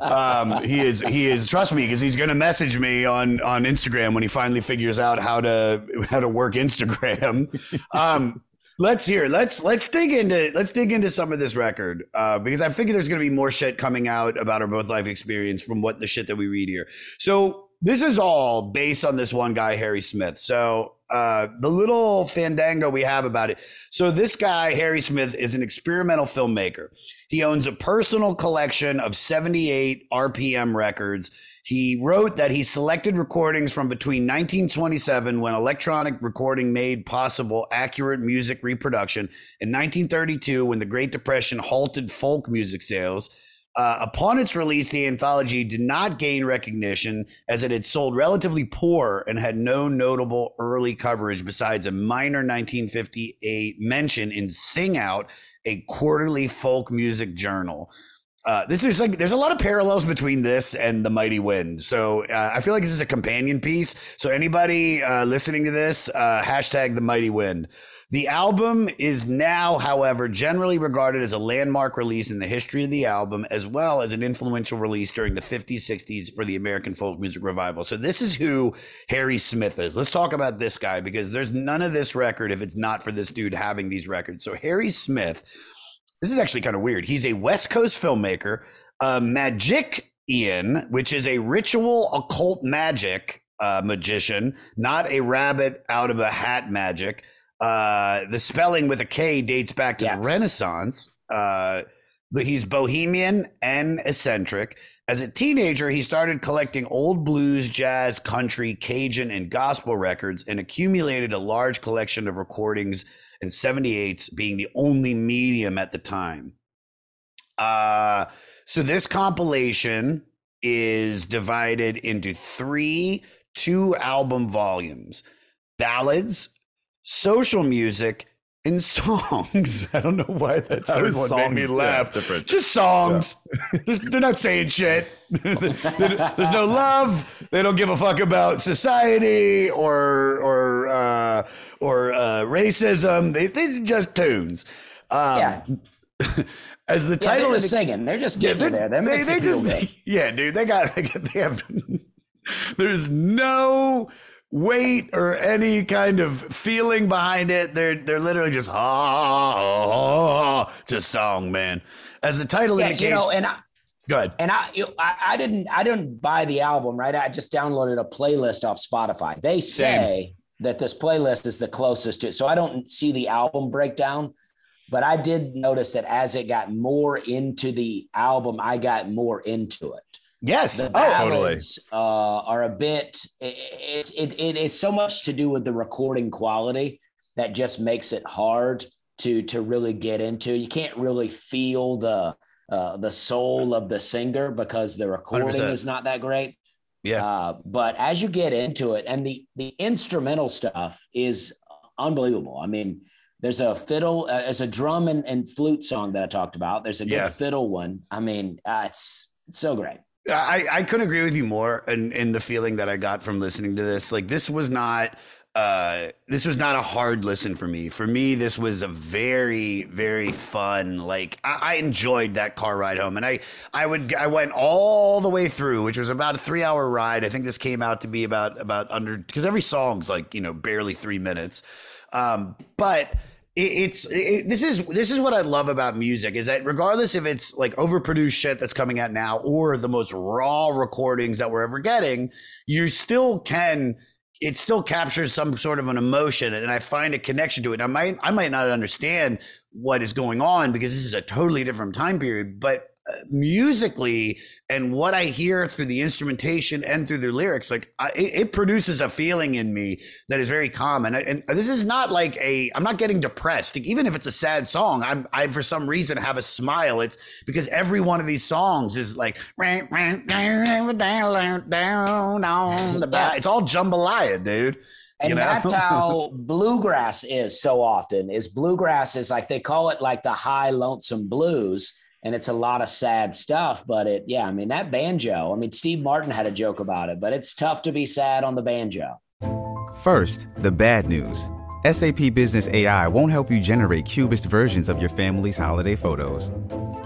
Um, he is. He is. Trust me, because he's going to message me on on Instagram when he finally figures out how to how to work Instagram. Um, let's hear. Let's let's dig into let's dig into some of this record uh, because I figure there's going to be more shit coming out about our both life experience from what the shit that we read here. So this is all based on this one guy, Harry Smith. So uh, the little fandango we have about it. So this guy, Harry Smith, is an experimental filmmaker. He owns a personal collection of 78 RPM records. He wrote that he selected recordings from between 1927, when electronic recording made possible accurate music reproduction, and 1932, when the Great Depression halted folk music sales. Uh, upon its release, the anthology did not gain recognition as it had sold relatively poor and had no notable early coverage besides a minor 1958 mention in Sing Out, a quarterly folk music journal. Uh, this is like there's a lot of parallels between this and the Mighty Wind. So uh, I feel like this is a companion piece. So anybody uh, listening to this, uh, hashtag the Mighty Wind. The album is now, however, generally regarded as a landmark release in the history of the album, as well as an influential release during the 50s, 60s for the American folk music revival. So this is who Harry Smith is. Let's talk about this guy because there's none of this record if it's not for this dude having these records. So Harry Smith this is actually kind of weird. He's a West Coast filmmaker, a magician, which is a ritual occult magic uh, magician, not a rabbit out of a hat magic. Uh, the spelling with a K dates back to Yes. the Renaissance. Uh, but he's bohemian and eccentric. As a teenager, he started collecting old blues, jazz, country, Cajun, and gospel records and accumulated a large collection of recordings and 78s being the only medium at the time. Uh, so this compilation is divided into three two album volumes ballads, social music, and <laughs> songs. I don't know why that How third is one made me songs, yeah, laugh. different? Just songs. There's- They're not saying shit. <laughs> There's no love. They don't give a fuck about society or or uh, or uh, racism. They, these are just tunes. Um, Yeah. <laughs> As the Yeah, title they're of singing. They're just yeah, getting you there. They're they, making they just, good. yeah, dude, they got, they got, they have, there's no weight or any kind of feeling behind it. They're, they're literally just, ah, ah, ah, just song, man. As the title Yeah, indicates, you know, and I, go ahead. And I, you, I, I didn't, I didn't buy the album, right? I just downloaded a playlist off Spotify. They say that this playlist is the closest to, so I don't see the album breakdown, but I did notice that as it got more into the album, I got more into it. Yes. The Oh, ballads uh, are a bit. It, it, it, is so much to do with the recording quality that just makes it hard to to really get into. You can't really feel the uh, the soul of the singer because the recording 100%. is not that great. Yeah. Uh, but as you get into it, and the the instrumental stuff is unbelievable. I mean, there's a fiddle, uh, there's a drum and, and flute song that I talked about. There's a good Yeah. fiddle one. I mean, uh, it's it's so great. I, I couldn't agree with you more in, in the feeling that I got from listening to this. Like this was not uh this was not a hard listen for me. For me, this was a very, very fun, like I, I enjoyed that car ride home. And I I would I went all the way through, which was about a three hour ride. I think this came out to be about about under because every song's like, you know, barely three minutes. Um, but it's it, this is this is what I love about music is that regardless if it's like overproduced shit that's coming out now or the most raw recordings that we're ever getting, you still can it still captures some sort of an emotion and I find a connection to it. I might I might not understand what is going on because this is a totally different time period, but musically and what I hear through the instrumentation and through their lyrics, like I, it, produces a feeling in me that is very calm. And, this is not like a, I'm not getting depressed. Like, even if it's a sad song, I'm, I for some reason have a smile. It's because every one of these songs is like, down on the back. It's all jambalaya, dude. And You know? that's <laughs> how bluegrass is so often is bluegrass is like they call it like the high lonesome blues and it's a lot of sad stuff but it yeah i mean that banjo i mean steve martin had a joke about it but it's tough to be sad on the banjo First, the bad news. SAP Business AI won't help you generate cubist versions of your family's holiday photos.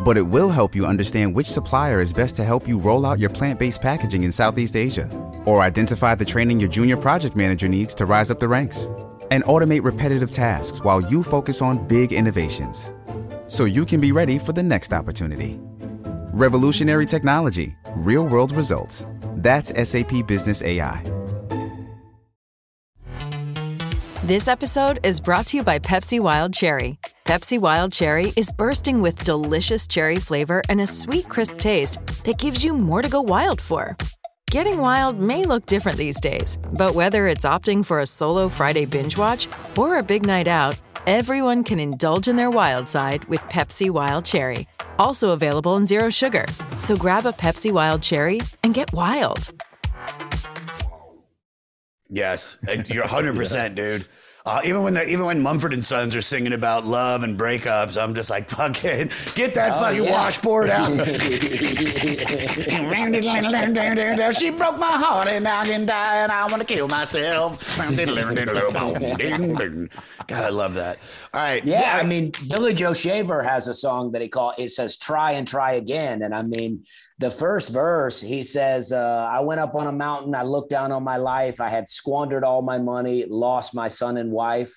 But it will help you understand which supplier is best to help you roll out your plant based packaging in Southeast Asia, or identify the training your junior project manager needs to rise up the ranks, and automate repetitive tasks while you focus on big innovations. So you can be ready for the next opportunity. Revolutionary technology, real world results. That's SAP Business AI. This episode is brought to you by Pepsi Wild Cherry. Pepsi Wild Cherry is bursting with delicious cherry flavor and a sweet, crisp taste that gives you more to go wild for. Getting wild may look different these days, but whether it's opting for a solo Friday binge watch or a big night out, Everyone can indulge in their wild side with Pepsi Wild Cherry, also available in Zero Sugar. So grab a Pepsi Wild Cherry and get wild. Yes, uh, you're 100, percent <laughs> dude. Uh, even when the, even when Mumford and Sons are singing about love and breakups, I'm just like, fuck it, get that Oh, fucking yeah. washboard out. <laughs> she broke my heart and I can die and I want to kill myself. God, I love that. All right, Yeah, I mean, Billy Joe Shaver has a song that he called. It says "Try and Try Again," and I mean, the first verse he says, uh, "I went up on a mountain. I looked down on my life. I had squandered all my money, lost my son and wife.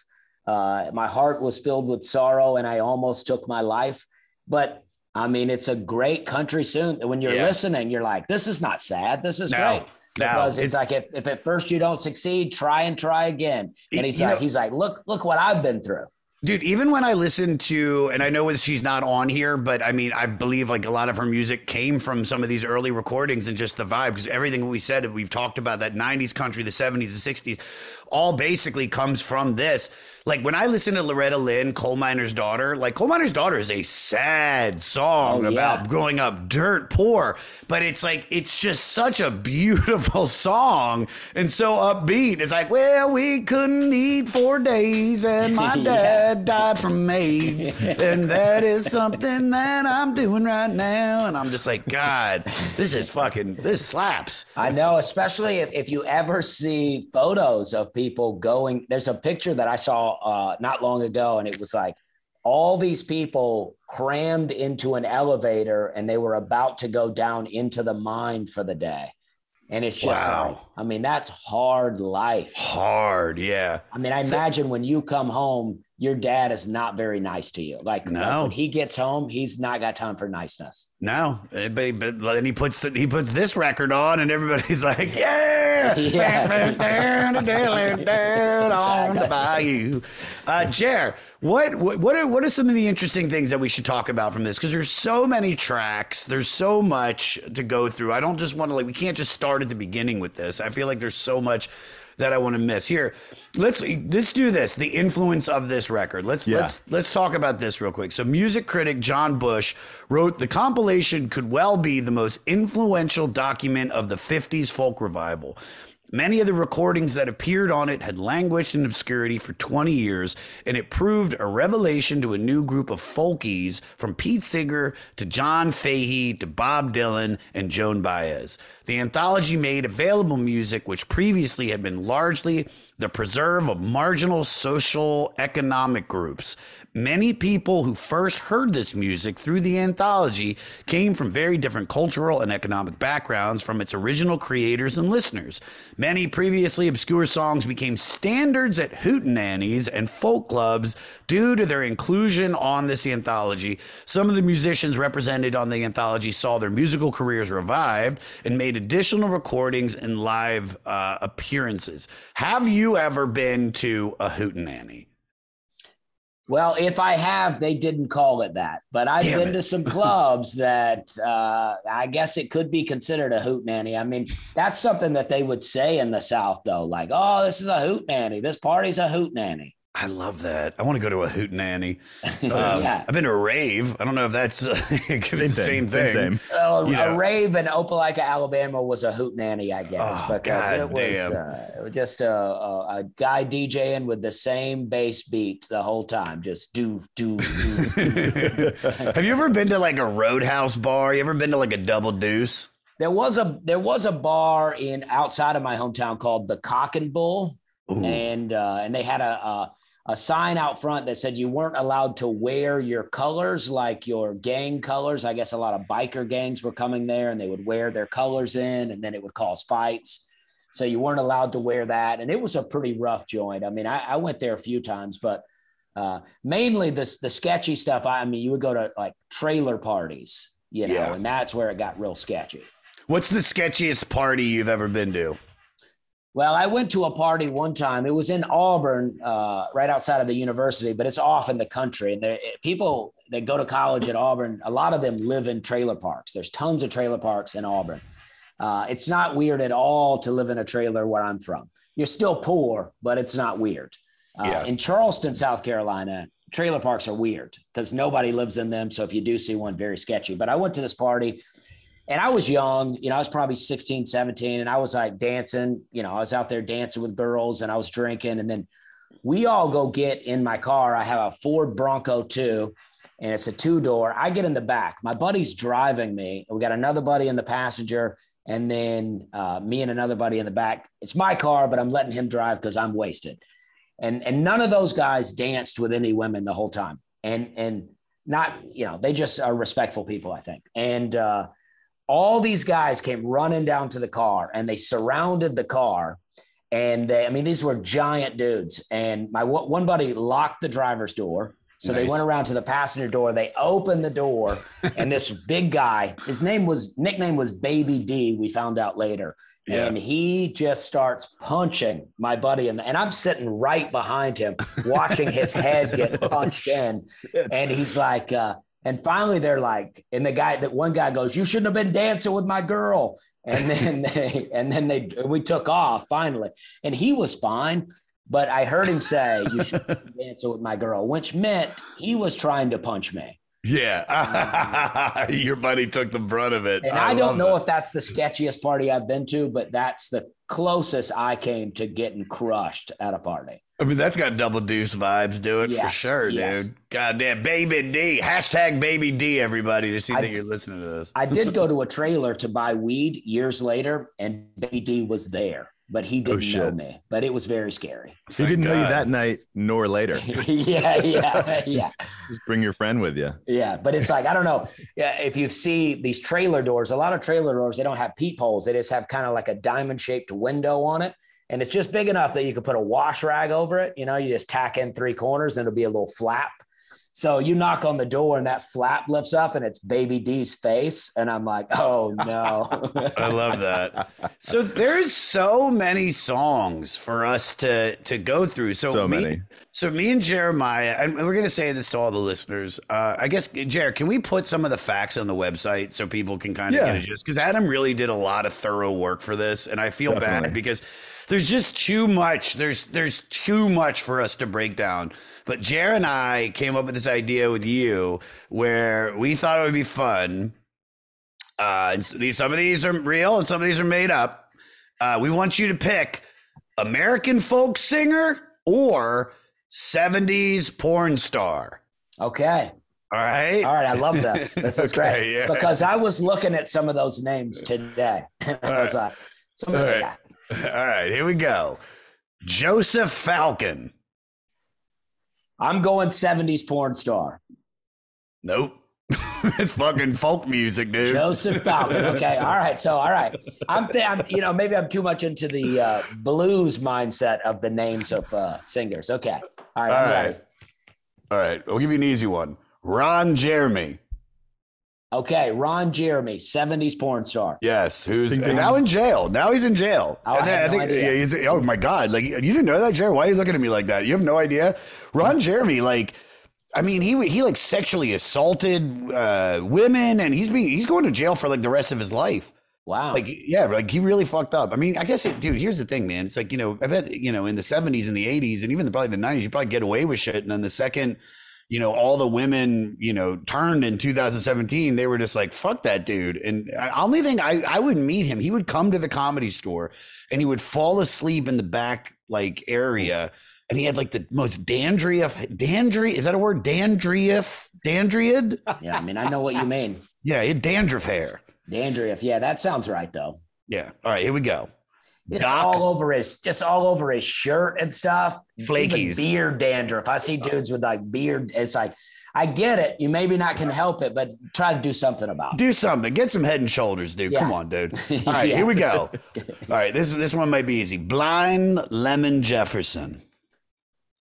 Uh, my heart was filled with sorrow, and I almost took my life." But I mean, it's a great country tune. When you're Yeah. listening, you're like, "This is not sad. This is No, great." no, Because it's, it's- like if, if at first you don't succeed, try and try again. And he's like, know- he's like, look, look what I've been through. Dude, even when I listen to, and I know she's not on here, but I mean, I believe like a lot of her music came from some of these early recordings and just the vibe, because everything we said, we've talked about that 90s country, the 70s, the 60s, all basically comes from this. Like when I listen to Loretta Lynn, Coal Miner's Daughter, like Coal Miner's Daughter is a sad song Oh, yeah. about growing up dirt poor, but it's like, it's just such a beautiful <laughs> song and so upbeat. It's like, well, we couldn't eat for days and my <laughs> Yeah. Dad died from AIDS. and that is something that I'm doing right now. And I'm just like, God, this is fucking, this slaps. I know, especially if, if you ever see photos of people going. There's a picture that I saw uh, not long ago, and it was like all these people crammed into an elevator and they were about to go down into the mine for the day. And it's just Wow. like, I mean, that's hard life. Hard, yeah. I mean, I imagine when you come home, your dad is not very nice to you. Like, like No. when he gets home, he's not got time for niceness. No, eh, but, but then he puts he puts this record on, and everybody's <laughs> like, "Yeah, Yeah. on the bayou." Uh, Jer, what what what are, what are some of the interesting things that we should talk about from this? Because there's so many tracks, there's so much to go through. I don't just want to like we can't just start at the beginning with this. I feel like there's so much that I want to miss. Here, let's let's do this. The influence of this record. Let's Yeah. let's let's talk about this real quick. So, music critic John Bush wrote the compilation could well be the most influential document of the 50s folk revival. Many of the recordings that appeared on it had languished in obscurity for 20 years, and it proved a revelation to a new group of folkies from Pete Seeger to John Fahey to Bob Dylan and Joan Baez. The anthology made available music which previously had been largely the preserve of marginal social economic groups. Many people who first heard this music through the anthology came from very different cultural and economic backgrounds from its original creators and listeners. Many previously obscure songs became standards at hootenannies and folk clubs due to their inclusion on this anthology. Some of the musicians represented on the anthology saw their musical careers revived and made additional recordings and live uh, appearances. Have you ever been to a hootenanny? Well, if I have, they didn't call it that. But I've Damn been it. to some <laughs> clubs that uh, I guess it could be considered a hoot nanny. I mean, that's something that they would say in the South, though, like, "Oh, this is a hoot nanny. This party's a hoot nanny." I love that. I want to go to a hootenanny. <laughs> Um, Yeah. I've been to a rave. I don't know if that's uh, if it's the same thing. Same. Well, You know. a rave in Opelika, Alabama, was a hoot nanny, I guess, Oh, because God it was, uh, it was just a, a, a guy DJing with the same bass beat the whole time, just do do do. <laughs> Have you ever been to like a roadhouse bar? You ever been to like a double deuce? There was a there was a bar in outside of my hometown called the Cock and Bull, and uh, and they had a, a sign out front that said you weren't allowed to wear your colors like your gang colors. I guess a lot of biker gangs were coming there, and they would wear their colors in, and then it would cause fights. So you weren't allowed to wear that, and it was a pretty rough joint. I mean, I, I went there a few times, but uh, mainly this the sketchy stuff. I, I mean, you would go to like trailer parties, you know, Yeah. and that's where it got real sketchy. What's the sketchiest party you've ever been to? Well, I went to a party one time. It was in Auburn, uh, right outside of the university, but it's off in the country. And there, people that go to college at Auburn, a lot of them live in trailer parks. There's tons of trailer parks in Auburn. Uh, it's not weird at all to live in a trailer where I'm from. You're still poor, but it's not weird. Uh, Yeah. In Charleston, South Carolina, trailer parks are weird because nobody lives in them. So if you do see one, very sketchy. But I went to this party and I was young, you know, I was probably 16, 17, and I was like dancing, you know, I was out there dancing with girls and I was drinking. And then we all go get in my car. I have a Ford Bronco 2 and it's a two door. I get in the back. My buddy's driving me. We got another buddy in the passenger, and then uh, me and another buddy in the back. It's my car, but I'm letting him drive because I'm wasted. And and none of those guys danced with any women the whole time. And and not you know they just are respectful people, I think. And uh, all these guys came running down to the car, and they surrounded the car. And they, I mean, these were giant dudes. And my one buddy locked the driver's door. So they went around to the passenger door. They opened the door, <laughs> and this big guy, his name was nickname was Baby D. We found out later, Yeah. and he just starts punching my buddy, the, and I'm sitting right behind him, watching his head get <laughs> punched in, and he's like, uh, and finally they're like, and the guy that one guy goes, "You shouldn't have been dancing with my girl," and then <laughs> they, and then they, we took off finally, and he was fine. But I heard him say, "You should be <laughs> dancing with my girl," which meant he was trying to punch me. Yeah. Uh, <laughs> Your buddy took the brunt of it. And I, don't know that. if that's the sketchiest party I've been to, but that's the closest I came to getting crushed at a party. I mean, that's got double deuce vibes. Do it for sure, yes. dude. Goddamn, baby D. Hashtag baby D, everybody, to see I- that you're listening to this. I did go <laughs> to a trailer to buy weed years later, and Baby D was there, but he oh, didn't know me. But it was very scary. He didn't know you that night nor later. <laughs> yeah, yeah, <laughs> yeah. Just bring your friend with you. Yeah, but it's like I don't know. Yeah, if you see these trailer doors, a lot of trailer doors they don't have peepholes. They just have kind of like a diamond shaped window on it, and it's just big enough that you can put a wash rag over it. You know, you just tack in three corners, and it'll be a little flap. So you knock on the door, and that flap lifts up, and it's Baby D's face, and I'm like, oh no. <laughs> I love that. So there's so many songs for us to to go through. So, So me, many. So me and Jeremiah, and we're gonna say this to all the listeners. Uh, I guess Jared, can we put some of the facts on the website so people can kind of Yeah. get a gist? Because Adam really did a lot of thorough work for this, and I feel bad because there's just too much. There's there's too much for us to break down. But Jared and I came up with this idea with you where we thought it would be fun. Uh, and these some of these are real and some of these are made up. Uh, we want you to pick American folk singer or 70s porn star. okay. All right. All right, I love this. <laughs> This is Okay, great yeah. because I was looking at some of those names today. <laughs> I was like, some of All the, right. <laughs> All right. Here we go. Joseph Falcon. I'm going 70s porn star. Nope. <laughs> it's fucking folk music, dude. Joseph Falcon. Okay. All right. So, all right. I'm, th- I'm you know, maybe I'm too much into the uh, blues mindset of the names of uh, singers. Okay. All right. All I'm right. ready. All right. I'll give you an easy one. Ron Jeremy. Okay. Ron Jeremy, 70s porn star. Yes, who's Ding, ding. now in jail. Now he's in jail. Oh, I had no idea. yeah, he's, oh my god, like you didn't know that, Jerry? Why are you looking at me like that? You have no idea. Ron Jeremy, like, I mean, he he like sexually assaulted uh, women, and he's being he's going to jail for like the rest of his life. Wow. Like, yeah, like he really fucked up. I mean, I guess, it, dude. Here's the thing, man. It's like you know, I bet you know, in the '70s and the '80s, and even the, probably the '90s, you probably get away with shit, and then the second. You know, all the women, you know, turned in 2017. They were just like, "Fuck that dude." And I, only thing I, I would meet him. He would come to the comedy store, and he would fall asleep in the back like area, and he had like the most dandruff. Dandry is that a word? Dandruff, dandriad. yeah. I mean, I know what you mean. Yeah, he had dandruff hair. Dandruff. Yeah. That sounds right, though. Yeah. All right, here we go. It's Doc- all over his, just all over his shirt and stuff. Even Flakies. beard dandruff. I see dudes with like beard. It's like, I get it. You maybe not can help it, but try to do something about it. Do something. Get some head and shoulders, dude. Yeah. Come on, dude. <laughs> All right, Yeah. here we go. All right, this this one might be easy. Blind Lemon Jefferson.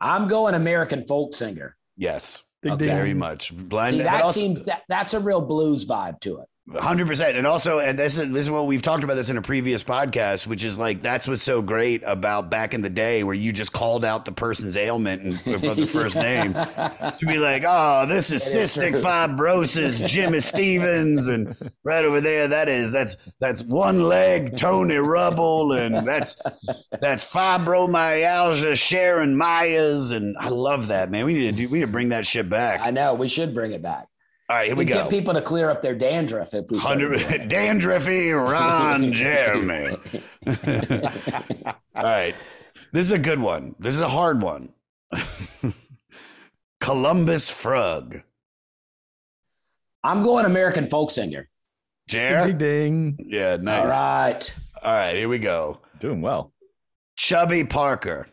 I'm going American folk singer. Yes, Ding, Okay. very much. Blind. See, that also- seems that, that's a real blues vibe to it. Hundred percent, and also, and this is this is what we've talked about this in a previous podcast, which is like that's what's so great about back in the day where you just called out the person's ailment and about the <laughs> first name to be like, oh, this is cystic fibrosis, Jimmy Stevens, and right over there, that is that's that's one leg Tony Rubble, and that's that's fibromyalgia Sharon Myers, and I love that man. We need to do we need to bring that shit back. I know we should bring it back. All right, here we We'd go. Get people to clear up their dandruff if we started doing <laughs> hundred dandruffy Ron Jeremy. <laughs> All right, this is a good one. This is a hard one. <laughs> Columbus Frug. I'm going American folk singer. Jer? Ding ding. Yeah, nice. All right. All right, here we go. Doing well. Chubby Parker.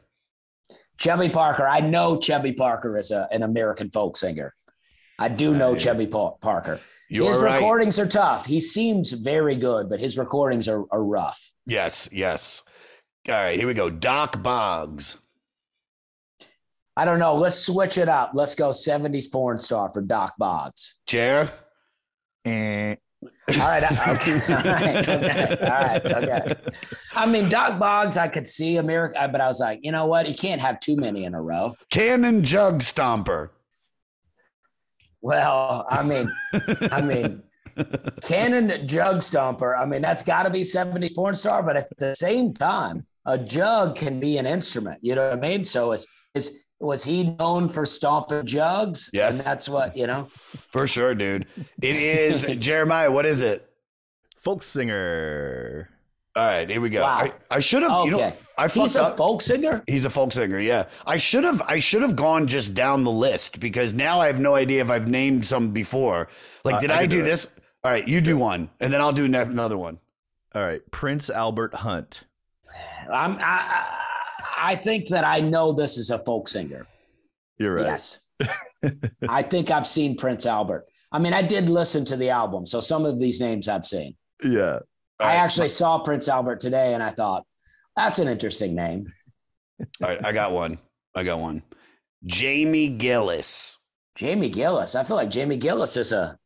Chubby Parker. I know Chubby Parker is a, an American folk singer. I do know Nice. Chubby Pa- Parker. You his are right. recordings are tough. He seems very good, but his recordings are, are rough. Yes, yes. All right, here we go. Dock Boggs. I don't know. Let's switch it up. Let's go 70s porn star for Dock Boggs. Jer? Eh. All right. I- Okay. <laughs> All right. Okay. All right. Okay. I mean, Dock Boggs, I could see America, but I was like, you know what? You can't have too many in a row. Cannon Jug Stomper. Well, I mean, I mean, <laughs> Cannon Jug Stomper. I mean, that's got to be 70s porn star, but at the same time, a jug can be an instrument. You know what I mean? So is is was he known for stomping jugs? Yes. and that's what you know. For sure, dude. It is <laughs> Jeremiah. What is it? Folk singer. All right, here we go. Wow. I, I should have. You know, Okay. I He's a up. folk singer. He's a folk singer, yeah. I should have I should have gone just down the list because now I have no idea if I've named some before. Like, Uh, did I I, do, do this? All right, you do one, and then I'll do ne- another one. All right. Prince Albert Hunt. I'm, I, I I think that I know this is a folk singer. You're right. Yes. <laughs> I think I've seen Prince Albert. I mean, I did listen to the album, so some of these names I've seen. Yeah. All I right, actually saw Prince Albert today, and I thought that's an interesting name. All right, I got one. I got one. Jamie Gillis. Jamie Gillis. I feel like Jamie Gillis is a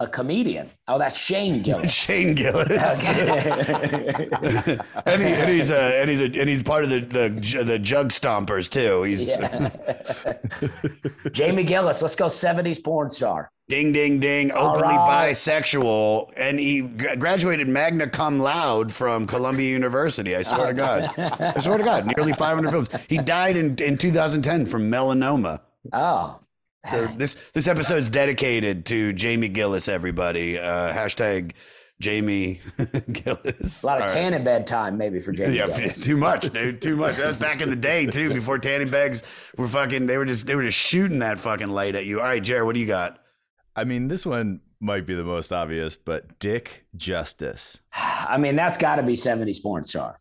a comedian. Oh, that's Shane Gillis. <laughs> Shane Gillis. Okay. <laughs> and, he, and he's a, and he's a, and he's part of the the, the jug stompers too. He's Yeah. <laughs> Jamie Gillis. Let's go 70s porn star. ding ding ding, All openly right. bisexual, and he graduated magna cum laude from Columbia University. I swear to God, I swear to God, nearly 500 films. He died in in 2010 from melanoma. Oh, So <sighs> this this episode's dedicated to Jamie Gillis. Everybody, uh, hashtag Jamie <laughs> Gillis. a lot of All right. tanning bed time maybe for Jamie Yeah, Gillis. <laughs> too much, dude. Too much. That was back in the day too, <laughs> before tanning bags were fucking. They were just they were just shooting that fucking light at you. All right, Jared, what do you got? I mean, this one might be the most obvious, but Dick Justice. <sighs> I mean, that's got to be 70s porn star.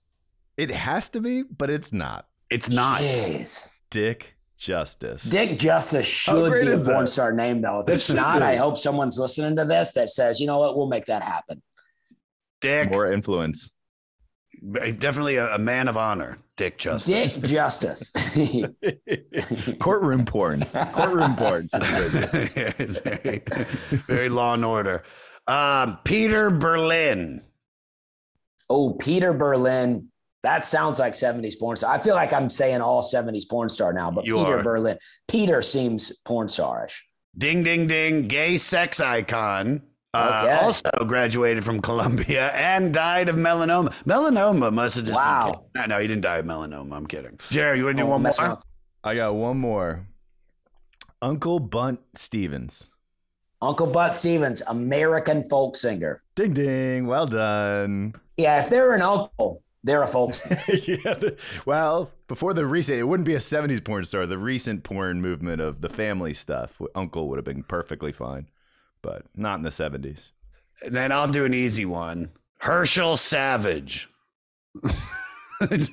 It has to be, but it's not. It's not. Jeez. Dick Justice. Dick Justice should be a is that? porn star name, though. If it's not, I hope someone's listening to this that says, you know what, we'll make that happen. Dick, More influence. definitely a, a man of honor. Dick Justice. Dick Justice. <laughs> Courtroom porn. Courtroom <laughs> porn. Yeah, it's <laughs> very, very law and order. Um, Peter Berlin. oh, Peter Berlin. That sounds like 70s porn star. I feel like I'm saying all 70s porn star now, but You Peter are. Berlin. Peter seems porn starish. Ding, ding, ding. Gay sex icon. Uh, Okay. Also graduated from Columbia <laughs> and died of melanoma. Melanoma must have just. Wow. Been, no, no, he didn't die of melanoma. I'm kidding. Jerry, you want to do Oh, one more? around. I got one more. Uncle Bunt Stephens. Uncle Bunt Stephens, American folk singer. Ding ding. Well done. Yeah, if they're an uncle, they're a folk <laughs> yeah, the- well, before the recent, it wouldn't be a 70s porn star. The recent porn movement of the family stuff, Uncle would have been perfectly fine, but not in the 70s. And then I'll do an easy one. Herschel Savage.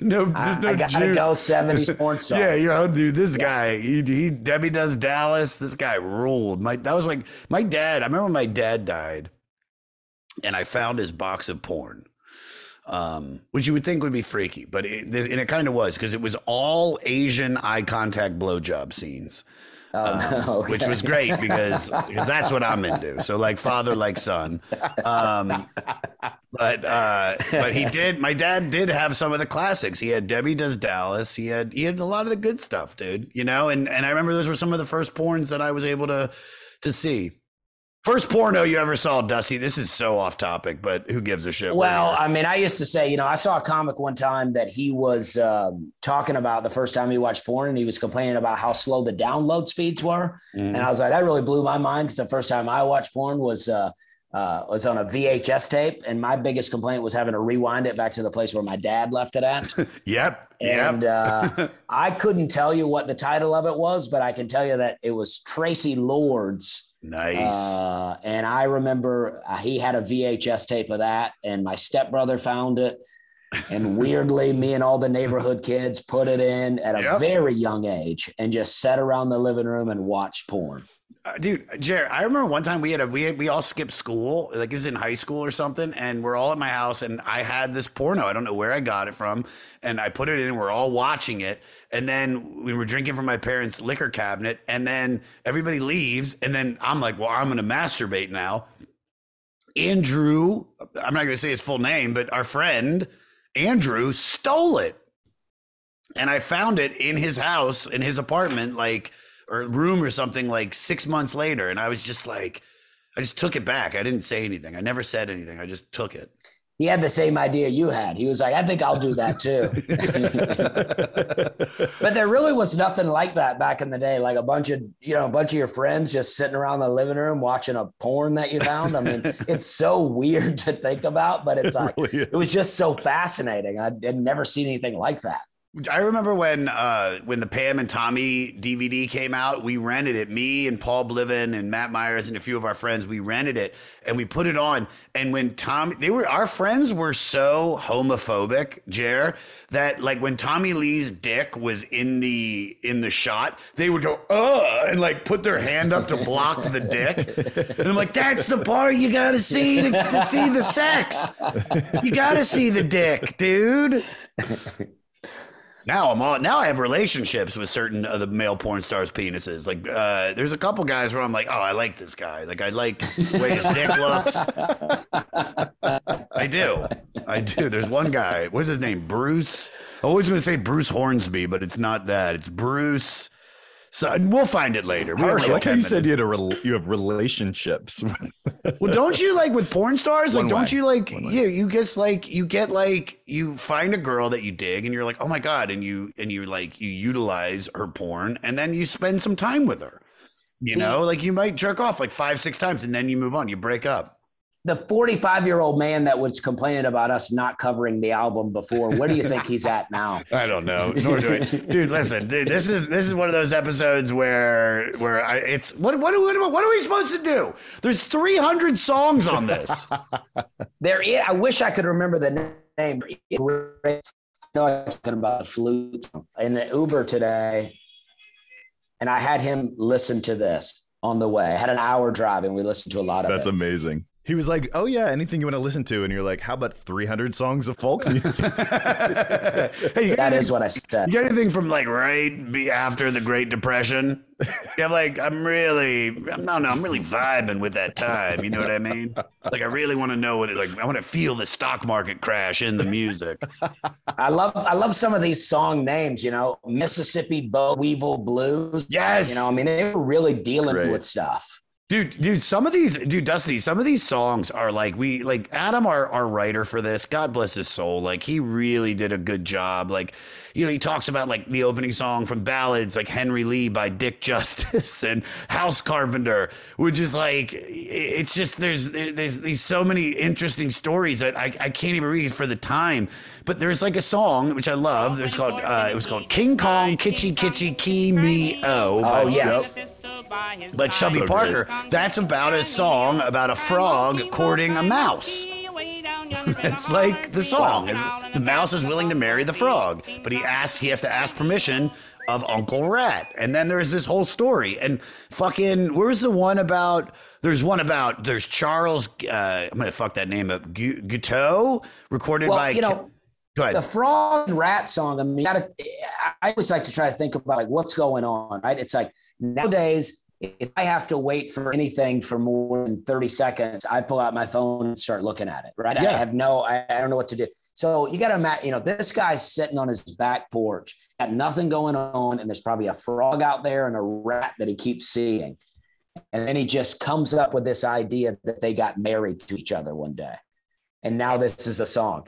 No, I, there's no I gotta Jew- go 70s porn <laughs> star. Yeah, you know, dude, this guy, he, he Debbie does Dallas. This guy ruled. My that was like my dad. I remember when my dad died, and I found his box of porn, um, which you would think would be freaky, but it, and it kind of was because it was all Asian eye contact blowjob scenes. um, <laughs> okay. which was great because because that's what I'm into. So like father, like son. Um, but uh, but he did. My dad did have some of the classics. He had Debbie Does Dallas. He had he had a lot of the good stuff, dude. You know, and and I remember those were some of the first porns that I was able to to see. First porno you ever saw, Dusty. This is so off topic, but who gives a shit? Well. I mean, I used to say, you know, I saw a comic one time that he was um, talking about the first time he watched porn, and he was complaining about how slow the download speeds were. Mhm. And I was like, that really blew my mind because the first time I watched porn was uh, uh, was on a VHS tape, and my biggest complaint was having to rewind it back to the place where my dad left it at. <laughs> yep, And uh, <laughs> I couldn't tell you what the title of it was, but I can tell you that it was Traci Lords. Nice. Uh, and I remember uh, he had a VHS tape of that, and my stepbrother found it. And <laughs> weirdly, me and all the neighborhood kids put it in at a Yep. very young age and just sat around the living room and watched porn. Uh, dude, Jared, I remember one time we had a we had, we all skipped school, like this is in high school or something, and we're all at my house, and I had this porno. I don't know where I got it from, and I put it in. We're all watching it, and then we were drinking from my parents' liquor cabinet, and then everybody leaves, and then I'm like, well, I'm gonna masturbate now. Andrew, I'm not gonna say his full name, but our friend Andrew stole it and I found it in his house, in his apartment, like or room or something, like six months later. And I was just like, I just took it back. I didn't say anything. I never said anything. I just took it. He had the same idea you had. He was like, I think I'll do that too. <laughs> but there really was nothing like that back in the day. Like a bunch of, you know, a bunch of your friends just sitting around the living room watching a porn that you found. I mean, <laughs> it's so weird to think about, but it's like, it was just so fascinating. I had never seen anything like that. I remember when uh, when the Pam and Tommy DVD came out, we rented it. Me and Paul Bliven and Matt Myers and a few of our friends, we rented it and we put it on. And when Tommy, they were our friends were so homophobic, Jer, that like when Tommy Lee's dick was in the in the shot, they would go uh and like put their hand up to block the dick. And I'm like, that's the part you got to see to, to see the sex. You got to see the dick, dude. Now I'm on. Now I have relationships with certain of the male porn stars' penises. Like, uh, there's a couple guys where I'm like, oh, I like this guy. Like, I like the way his dick looks. I do. I do. There's one guy. What's his name? Bruce. I going to say Bruce Hornsby, but it's not that. It's Bruce. So we'll find it later. We I have like like how 10 you said you had a rel- you have relationships. <laughs> Well, don't you like with porn stars? Like, One don't way. you like? Yeah, you get like you get like you find a girl that you dig, and you're like, oh my god, and you and you like you utilize her porn, and then you spend some time with her. You know, like you might jerk off like five, six times, and then you move on. You break up. The 45 year old man that was complaining about us not covering the album before, where do you think he's at now? <laughs> I don't know. Nor do I, dude. Listen, dude, this is this is one of those episodes where where I it's what what what, what are we supposed to do? There's 300 songs on this. <laughs> There, is, I wish I could remember the name. I know I'm talking about the flute in the Uber today, and I had him listen to this on the way. I had an hour drive, and we listened to a lot of That's it. amazing. He was like, "Oh yeah, anything you want to listen to," and you're like, "How about 300 songs of folk music?" <laughs> Hey, That anything- is what I said. You got anything from like right be after the Great Depression? You have like I'm really I'm no no I'm really vibing with that time. You know what I mean? Like I really want to know what it like. I want to feel the stock market crash in the music. I love I love some of these song names, you know, Mississippi Bow Weevil Blues. Yes. You know, I mean, they were really dealing Great. with stuff. Dude, dude, some of these, dude, Dusty, some of these songs are like we, like Adam, our our writer for this. God bless his soul. Like he really did a good job. Like, you know, he talks about like the opening song from ballads, like Henry Lee by Dick <laughs> Justice and House Carpenter, which is like, it's just there's there's these so many interesting stories that I, I can't even read for the time. But there's like a song which I love. There's called uh, it was called King Kong Kitchy Kitchy Key Me Oh. Oh, yes. By Chubby So Parker. That's about a song about a frog courting a mouse. It's like the song. The mouse is willing to marry the frog, but he asks he has to ask permission of Uncle Rat. And then there's this whole story. And fucking where's the one about there's one about there's Charles uh, I'm gonna fuck that name up. Gu- Guteau, recorded Well, by you know, Go ahead. The frog and rat song. I mean, gotta, I always like to try to think about like what's going on, right? It's like Nowadays, if I have to wait for anything for more than 30 seconds, I pull out my phone and start looking at it, right? I have no, I, I don't know what to do. So you got to imagine, you know, this guy's sitting on his back porch, got nothing going on, and there's probably a frog out there and a rat that he keeps seeing. And then he just comes up with this idea that they got married to each other one day. And now this is a song.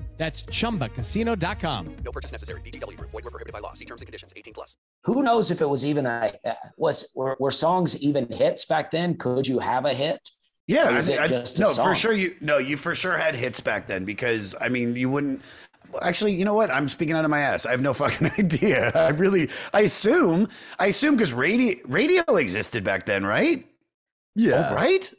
That's chumbacasino.com. No purchase necessary. VGW Group. Void were prohibited by law. See terms and conditions. 18 plus. Who knows if it was even a was were, were songs even hits back then? Could you have a hit? Yeah, Or was I- it I- just a no, for sure. You no, you for sure had hits back then because I mean, you wouldn't. Actually, you know what? I'm speaking out of my ass. I have no <laughs> fucking idea. I really, I assume, I assume because radio radio existed back then, right? Yeah. Oh, right.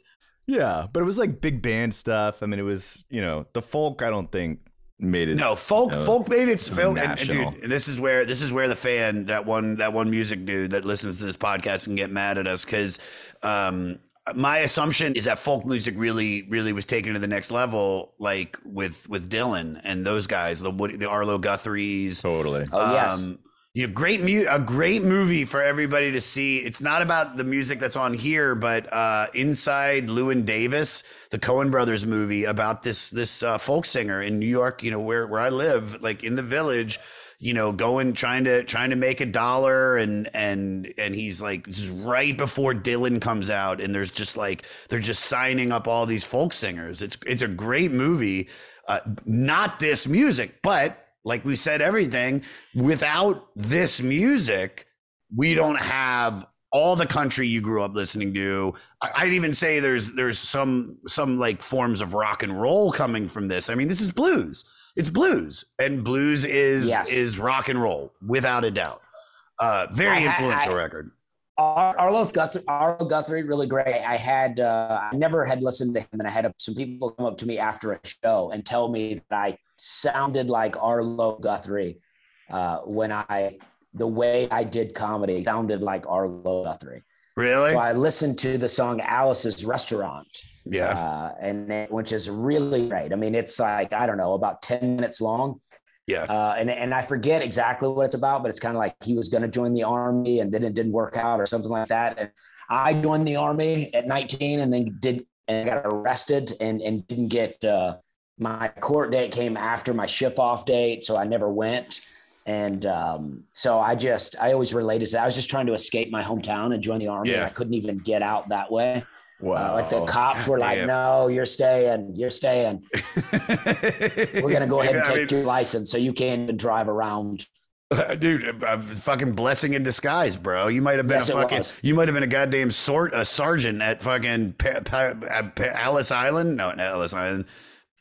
Yeah, but it was like big band stuff. I mean, it was you know the folk. I don't think made it. No, folk you know, folk made its film, and, and national. dude, this is where this is where the fan that one that one music dude that listens to this podcast can get mad at us because um, my assumption is that folk music really really was taken to the next level, like with with Dylan and those guys, the Woody, the Arlo Guthrie's, totally. Oh, yes. You know, great mu- a great movie for everybody to see. It's not about the music that's on here, but uh, inside Llewyn Davis, the Coen brothers movie about this this uh, folk singer in New York. You know where where I live, like in the village. You know, going trying to trying to make a dollar, and and and he's like this is right before Dylan comes out, and there's just like they're just signing up all these folk singers. It's it's a great movie. Uh, not this music, but like we said, everything without this music, we don't have all the country you grew up listening to. I- I'd even say there's there's some some like forms of rock and roll coming from this. I mean, this is blues. It's blues, and blues is Yes. is rock and roll without a doubt. Uh, very I- I- influential I- record. Ar- Arlo Guthrie, Arlo Guthrie, really great. I had, uh, I never had listened to him, and I had some people come up to me after a show and tell me that I sounded like Arlo Guthrie uh, when I, the way I did comedy sounded like Arlo Guthrie. Really? So I listened to the song Alice's Restaurant. Yeah. Uh, and it, which is really great. I mean, it's like, I don't know, about 10 minutes long. Yeah. Uh, and, and I forget exactly what it's about, but it's kind of like he was going to join the army and then it didn't work out or something like that. And I joined the army at 19 and then did and got arrested and, and didn't get uh, my court date came after my ship off date. So I never went. And um, so I just, I always related to that. I was just trying to escape my hometown and join the army. And Yeah. I couldn't even get out that way. Wow. Uh, like the cops were like, damn. no, you're staying, you're staying. We're going to go <laughs> ahead and I take mean- your license so you can't even drive around. <laughs> Dude, a, a fucking blessing in disguise, bro. You might have been Yes, a fucking, you might have been a goddamn sort, a sergeant at fucking pa, pa, uh, pa, Ellis Island. No, not Ellis Island.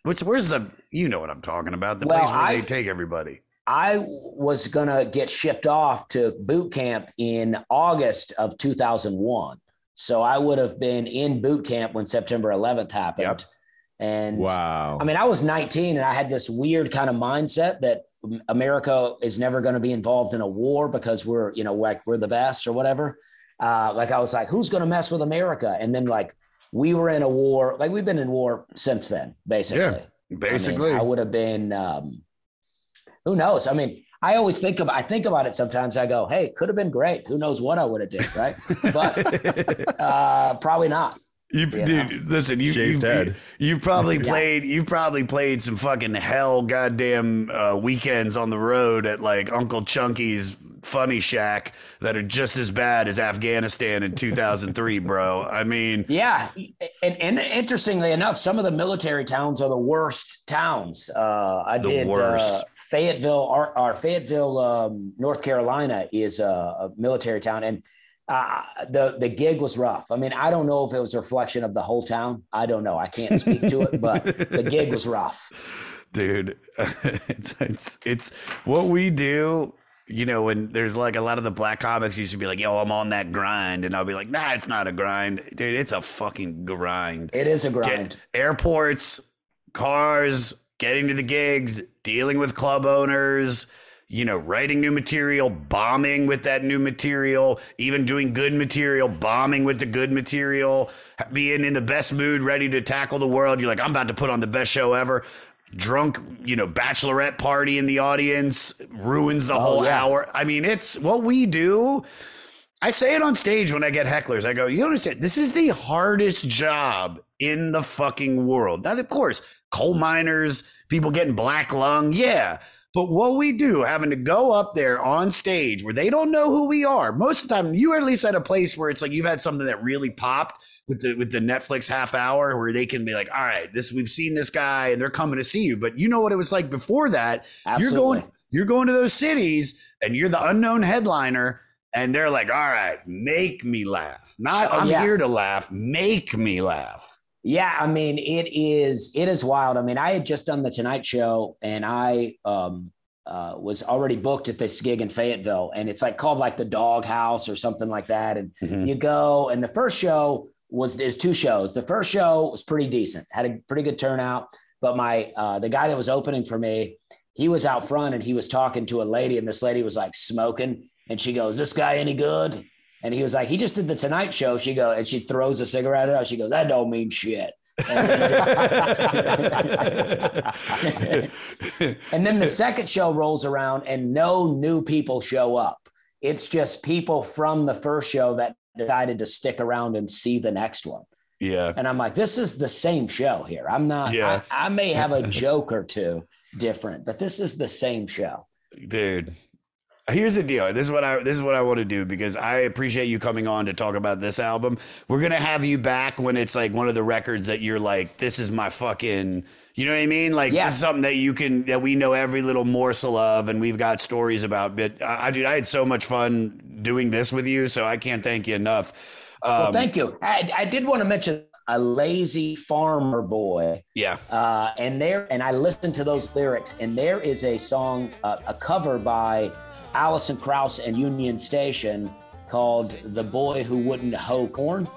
What's where's the? You know what I'm talking about? The Well, place where I- they take everybody. I was going to get shipped off to boot camp in August of 2001. So I would have been in boot camp when September 11th happened. And Wow. I mean, I was 19 and I had this weird kind of mindset that America is never going to be involved in a war because we're, you know, like we're the best or whatever. Uh, like I was like, who's going to mess with America? And then like we were in a war, like we've been in war since then, basically. Yeah, I, mean, basically. I would have been, um, who knows? I mean, I always think about, I think about it sometimes. I go, Hey, could have been great. Who knows what I would have did. Right. But, <laughs> uh, probably not. You, You dude, listen, you, Shaved you've, head. you've probably Yeah. played, you've probably played some fucking hell goddamn uh, weekends on the road at like Uncle Chunky's Funny Shack that are just as bad as Afghanistan in 2003, bro. I mean, Yeah, and, and interestingly enough, some of the military towns are the worst towns. Uh, I The did worst. Uh, Fayetteville, our, our Fayetteville, um, North Carolina is a, a military town, and uh, the the gig was rough. I mean, I don't know if it was a reflection of the whole town. I don't know. I can't speak to it, but the gig was rough. <laughs> dude, <laughs> it's, it's it's what we do you know, when there's like a lot of the black comics used to be like, yo, I'm on that grind. And I'll be like, nah, it's not a grind. Dude, it's a fucking grind. It is a grind. Get airports, cars, getting to the gigs, dealing with club owners, you know, writing new material, bombing with that new material, even doing good material, bombing with the good material, being in the best mood, ready to tackle the world. You're like, I'm about to put on the best show ever. Drunk, you know, bachelorette party in the audience ruins the Oh, whole yeah. hour. I mean, it's what we do. I say it on stage when I get hecklers. I go, you understand, this is the hardest job in the fucking world. Now, of course, coal miners, people getting black lung, yeah. But what we do, having to go up there on stage where they don't know who we are, most of the time, you are at least at a place where it's like you've had something that really popped with the with the Netflix half hour where they can be like, all right, this we've seen this guy and they're coming to see you. But you know what it was like before that. You're going you're going to those cities and you're the unknown headliner and they're like, all right, make me laugh. Not Oh, I'm yeah. here to laugh, make me laugh. Yeah, I mean, it is it is wild. I mean, I had just done the Tonight Show, and I um, uh, was already booked at this gig in Fayetteville, and it's like called like the Dog House or something like that. And Mhm. you go, and the first show was there's two shows. The first show was pretty decent, had a pretty good turnout. But my uh, the guy that was opening for me, he was out front and he was talking to a lady, and this lady was like smoking, and she goes, "This guy any good?" And he was like, "He just did the Tonight Show." She go, and she throws a cigarette at her. She goes, "That don't mean shit." And then, just- <laughs> and then the second show rolls around, and no new people show up. It's just people from the first show that decided to stick around and see the next one. Yeah. And I'm like, this is the same show here. I'm not. Yeah. I, I may have a joke or two different, but this is the same show. Dude. Here's the deal. This is what I this is what I want to do because I appreciate you coming on to talk about this album. We're gonna have you back when it's like one of the records that you're like, this is my fucking you know what I mean? Like Yeah. this is something that you can that we know every little morsel of and we've got stories about. But I, I dude, I had so much fun doing this with you, so I can't thank you enough. well, Um, thank you. I, I did want to mention a lazy farmer boy. Yeah. Uh, and there, and I listened to those lyrics, and there is a song, uh, a cover by Alison Krauss and Union Station called "The Boy Who Wouldn't Hoe Corn,"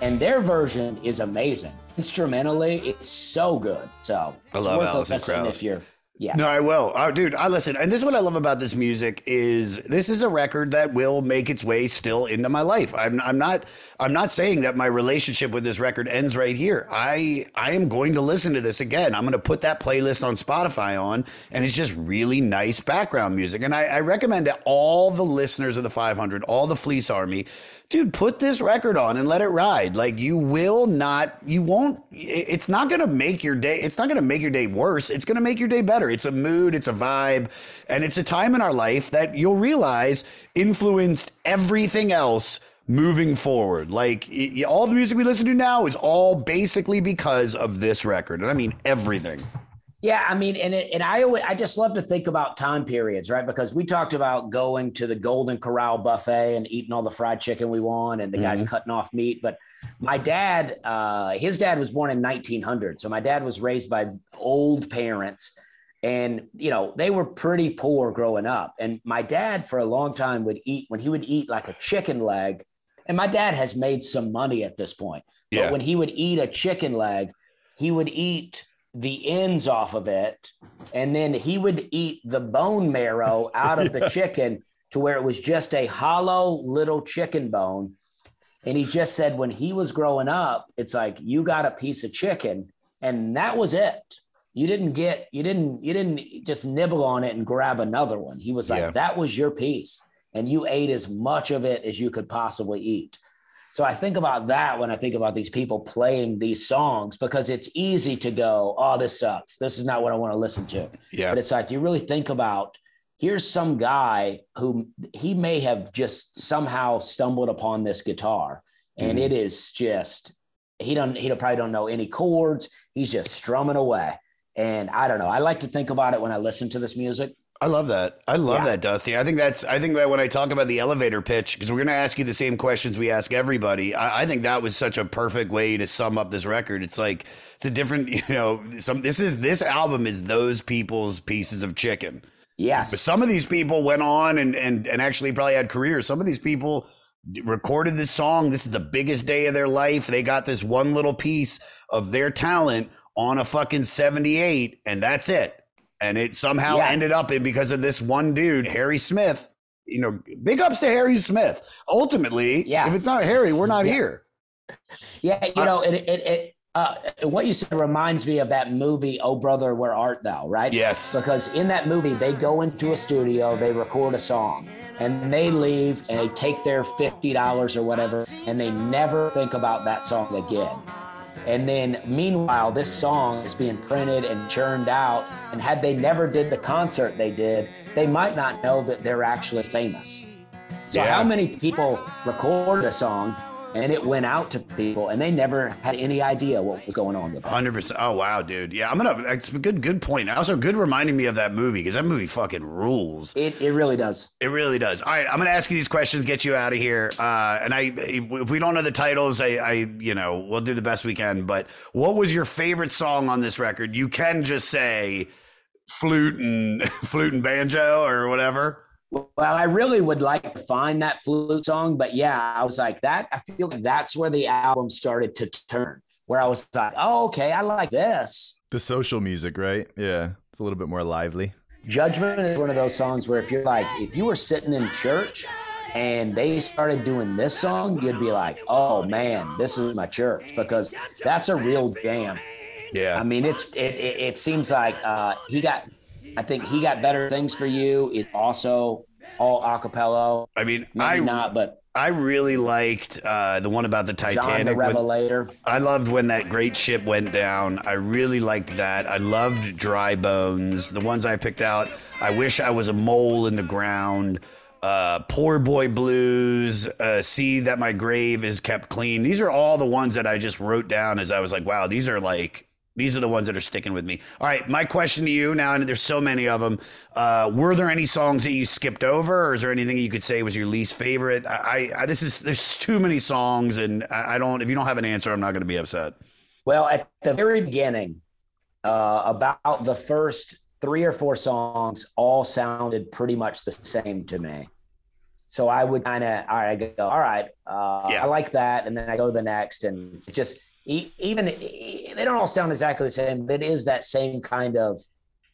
and their version is amazing. Instrumentally, it's so good. So I it's love worth a Alison listen Krauss. if you're, yeah. No, I will. Oh, dude, I listen. And this is what I love about this music is this is a record that will make its way still into my life. I'm I'm not I'm not saying that my relationship with this record ends right here. I I am going to listen to this again. I'm going to put that playlist on Spotify on and it's just really nice background music. And I, I recommend to all the listeners of the 500, all the Fleece Army, dude, put this record on and let it ride. Like you will not, you won't, it's not going to make your day, it's not going to make your day worse. It's going to make your day better. It's a mood, it's a vibe, and it's a time in our life that you'll realize influenced everything else moving forward. Like y- all the music we listen to now is all basically because of this record. And I mean everything. Yeah, I mean, and it, and I always, I just love to think about time periods, right? Because we talked about going to the Golden Corral buffet and eating all the fried chicken we want, and the guys Mhm. cutting off meat. But my dad, uh, his dad was born in 1900, so my dad was raised by old parents, and you know they were pretty poor growing up. And my dad, for a long time, would eat when he would eat like a chicken leg. And my dad has made some money at this point, Yeah. but when he would eat a chicken leg, he would eat the ends off of it and then he would eat the bone marrow <laughs> out of the chicken to where it was just a hollow little chicken bone and he just said when he was growing up it's like you got a piece of chicken and that was it you didn't get you didn't you didn't just nibble on it and grab another one he was like Yeah. that was your piece and you ate as much of it as you could possibly eat so I think about that when I think about these people playing these songs because it's easy to go, oh, this sucks. This is not what I want to listen to. Yeah. But it's like you really think about here's some guy who he may have just somehow stumbled upon this guitar and Mhm. it is just he don't he don't, probably don't know any chords. He's just strumming away. And I don't know. I like to think about it when I listen to this music. I love that. I love Yeah. that, Dusty. I think that's. I think that when I talk about the elevator pitch, because we're going to ask you the same questions we ask everybody. I, I think that was such a perfect way to sum up this record. It's like it's a different, <laughs> you know, some. This is this album is those people's pieces of chicken. Yes. But some of these people went on and and and actually probably had careers. Some of these people recorded this song. This is the biggest day of their life. They got this one little piece of their talent on a fucking 78 and that's it. And it somehow Yeah. ended up in because of this one dude, Harry Smith. You know, big ups to Harry Smith. Ultimately, Yeah. if it's not Harry, we're not Yeah. here. <laughs> Yeah, you know, it it, it uh, what you said reminds me of that movie "Oh Brother, Where Art Thou?" Right? Yes. Because in that movie, they go into a studio, they record a song, and they leave and they take their fifty dollars or whatever, and they never think about that song again. And then, meanwhile, this song is being printed and churned out. And had they never did the concert they did, they might not know that they're actually famous. So Yeah. how many people recorded a song and it went out to people and they never had any idea what was going on with it? Hundred percent. Oh wow, dude. Yeah, I'm gonna. It's a good, good point. Also, good reminding me of that movie because that movie fucking rules. It it really does. It really does. All right, I'm gonna ask you these questions, get you out of here. Uh, and I, if we don't know the titles, I, I, you know, we'll do the best we can. But what was your favorite song on this record? You can just say flute and <laughs> flute and banjo or whatever. Well, I really would like to find that flute song, but yeah, I was like that. I feel like that's where the album started to turn, where I was like, oh, okay, I like this. The social music, right? Yeah, it's a little bit more lively. Judgment is one of those songs where if you're like, if you were sitting in church and they started doing this song, you'd be like, oh man, this is my church because that's a real jam. Yeah. I mean, it's it, it, it seems like uh, he got, I think he got better things for you. Is also all acapella. I mean, maybe I not, but I really liked uh, the one about the Titanic. John the Revelator. I loved when that great ship went down. I really liked that. I loved Dry Bones. The ones I picked out. I wish I was a mole in the ground. Uh, Poor Boy Blues. Uh, See that my grave is kept clean. These are all the ones that I just wrote down as I was like, wow, these are like. These are the ones that are sticking with me. All right, my question to you now, and there's so many of them. Uh, were there any songs that you skipped over, or is there anything you could say was your least favorite? I, I this is there's too many songs, and I, I don't. If you don't have an answer, I'm not going to be upset. Well, at the very beginning, uh, about the first three or four songs all sounded pretty much the same to me. So I would kind of, all right, I go, all right, uh, Yeah. I like that, and then I go to the next, and it just even they don't all sound exactly the same, but it is that same kind of,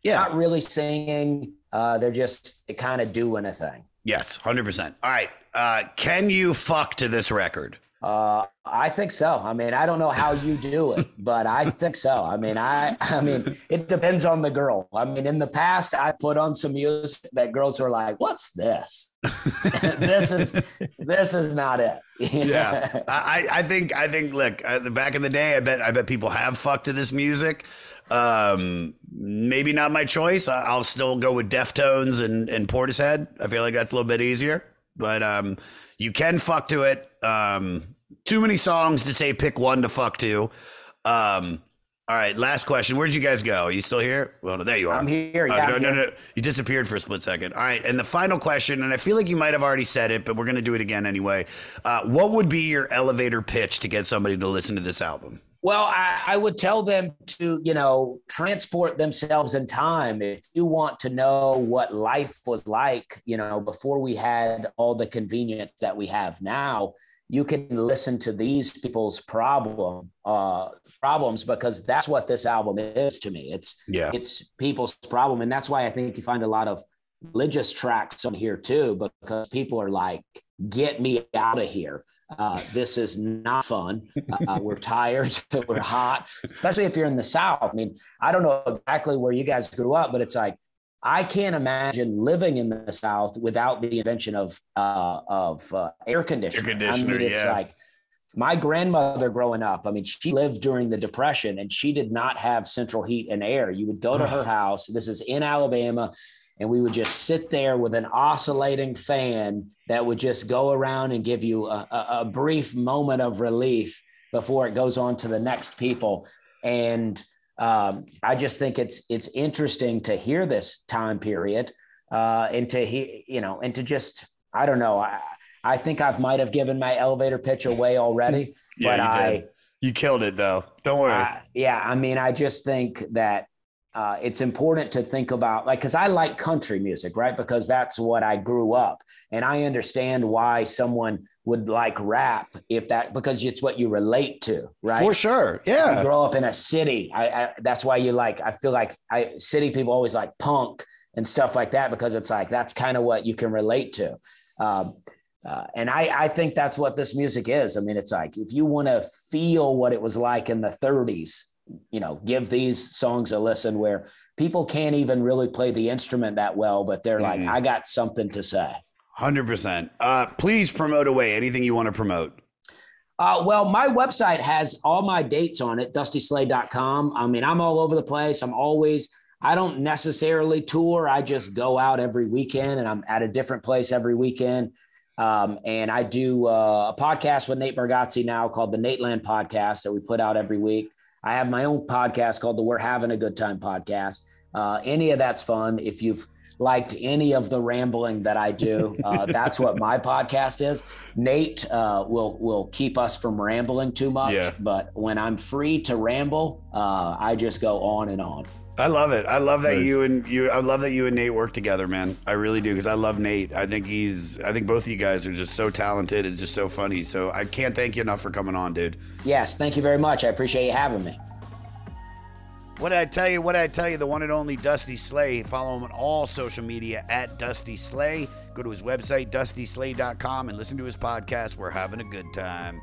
yeah, not really singing. Uh, they're just kind of doing a thing. Yes, hundred percent. All right, uh, can you fuck to this record? Uh, I think so. I mean, I don't know how you do it, <laughs> but I think so. I mean, I, I mean, it depends on the girl. I mean, in the past, I put on some music that girls were like, "What's this? <laughs> this is, this is not it." yeah, <laughs> I, I think I think look, uh, the back in the day, I bet I bet people have fucked to this music. Um, maybe not my choice. I, I'll still go with Deftones and and Portishead. I feel like that's a little bit easier, but um, you can fuck to it. Um, too many songs to say pick one to fuck to. Um, all right, last question. Where'd you guys go? Are you still here? Well, there you are. I'm here, yeah, no, I'm no, here. no. You disappeared for a split second. All right, and the final question, and I feel like you might have already said it, but we're going to do it again anyway. Uh, what would be your elevator pitch to get somebody to listen to this album? Well, I, I would tell them to, you know, transport themselves in time. If you want to know what life was like, you know, before we had all the convenience that we have now, you can listen to these people's problem uh, problems because that's what this album is to me. It's Yeah. it's people's problem, and that's why I think you find a lot of religious tracks on here too, because people are like, "Get me out of here." Uh, this is not fun. Uh, we're <laughs> tired. <laughs> we're hot, especially if you're in the South. I mean, I don't know exactly where you guys grew up, but it's like I can't imagine living in the South without the invention of uh, of uh, air conditioning. conditioner, I mean, it's yeah. like my grandmother growing up. I mean, she lived during the Depression, and she did not have central heat and air. You would go to her <sighs> house. This is in Alabama and we would just sit there with an oscillating fan that would just go around and give you a, a, a brief moment of relief before it goes on to the next people. And um, I just think it's it's interesting to hear this time period uh, and to hear you know, and to just I don't know. I, I think I've might have given my elevator pitch away already, Yeah, but you I did. You killed it though. Don't worry. uh, yeah, I mean, I just think that uh, it's important to think about like because I like country music, right? Because that's what I grew up, and I understand why someone would like rap if that because it's what you relate to, right? For sure, yeah. You grow up in a city. I, I that's why you like. I feel like I city people always like punk and stuff like that because it's like that's kind of what you can relate to. Um, uh, and I, I think that's what this music is. I mean, it's like if you want to feel what it was like in the 30s, you know, give these songs a listen where people can't even really play the instrument that well, but they're Mhm. like, I got something to say. Hundred percent. Uh, please promote away anything you want to promote. Uh, well, my website has all my dates on it, dustyslay.com. I mean, I'm all over the place. I'm always, I don't necessarily tour. I just go out every weekend and I'm at a different place every weekend. Um, and I do uh, a podcast with Nate Bargatze now called the Nateland Podcast that we put out every week. I have my own podcast called the We're Having a Good Time podcast. Uh, any of that's fun. If you've liked any of the rambling that I do, uh, <laughs> that's what my podcast is. Nate uh, will will keep us from rambling too much, Yeah. but when I'm free to ramble, uh, I just go on and on. I love it. I love that Nice. you and you. I love that you and Nate work together, man. I really do because I love Nate. I think he's. I think both of you guys are just so talented. It's just so funny. So I can't thank you enough for coming on, dude. Yes, thank you very much. I appreciate you having me. What did I tell you? What did I tell you? The one and only Dusty Slay. Follow him on all social media at Dusty Slay. Go to his website, dustyslay.com, and listen to his podcast. We're having a good time.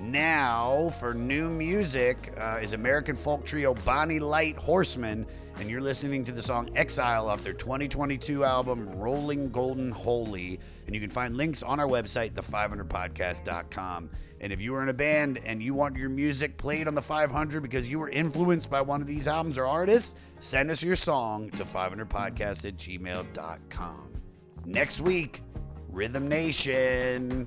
Now, for new music, uh, is American folk trio Bonny Light Horseman, and you're listening to the song Exile off their 2022 album Rolling Golden Holy. And you can find links on our website, the500podcast.com. And if you are in a band and you want your music played on the 500 because you were influenced by one of these albums or artists, send us your song to 500podcast at gmail.com. Next week, Rhythm Nation.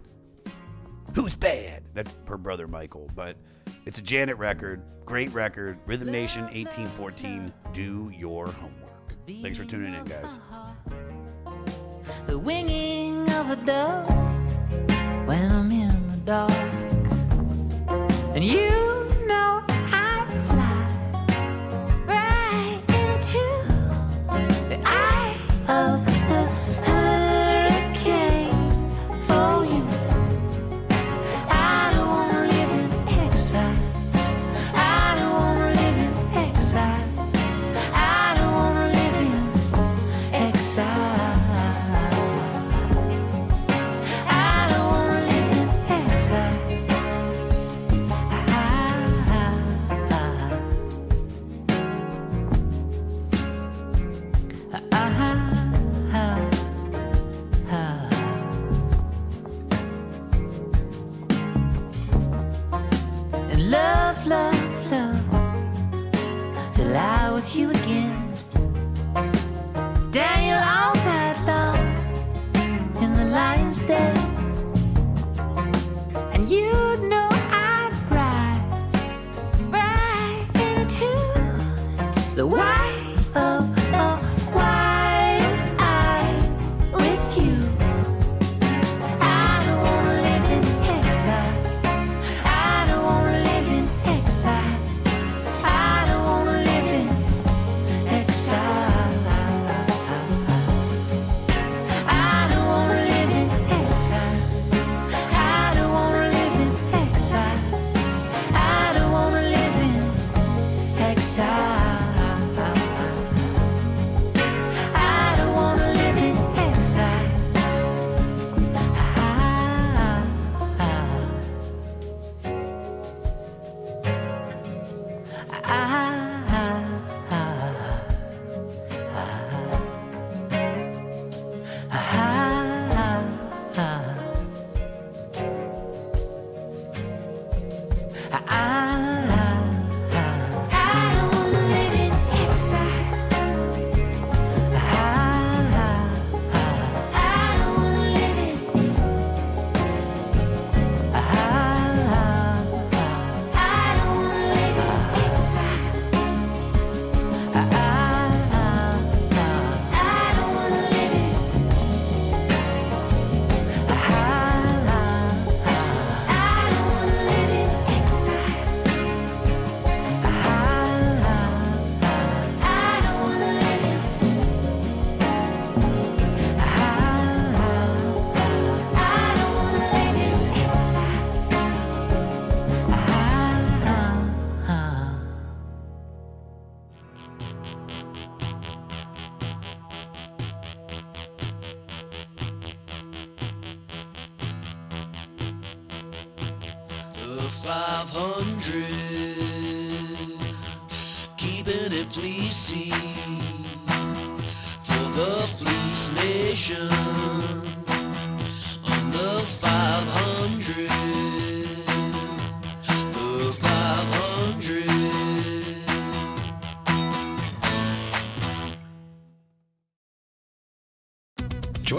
Who's bad? That's her brother Michael, but it's a Janet record. Great record. Rhythm Nation 1814. Do your homework. Thanks for tuning in, guys. the winging of a dove when I'm in the dark. And you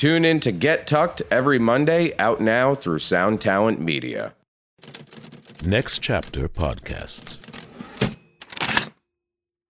Tune in to Get Tucked every Monday, out now through Sound Talent Media. Next Chapter Podcasts.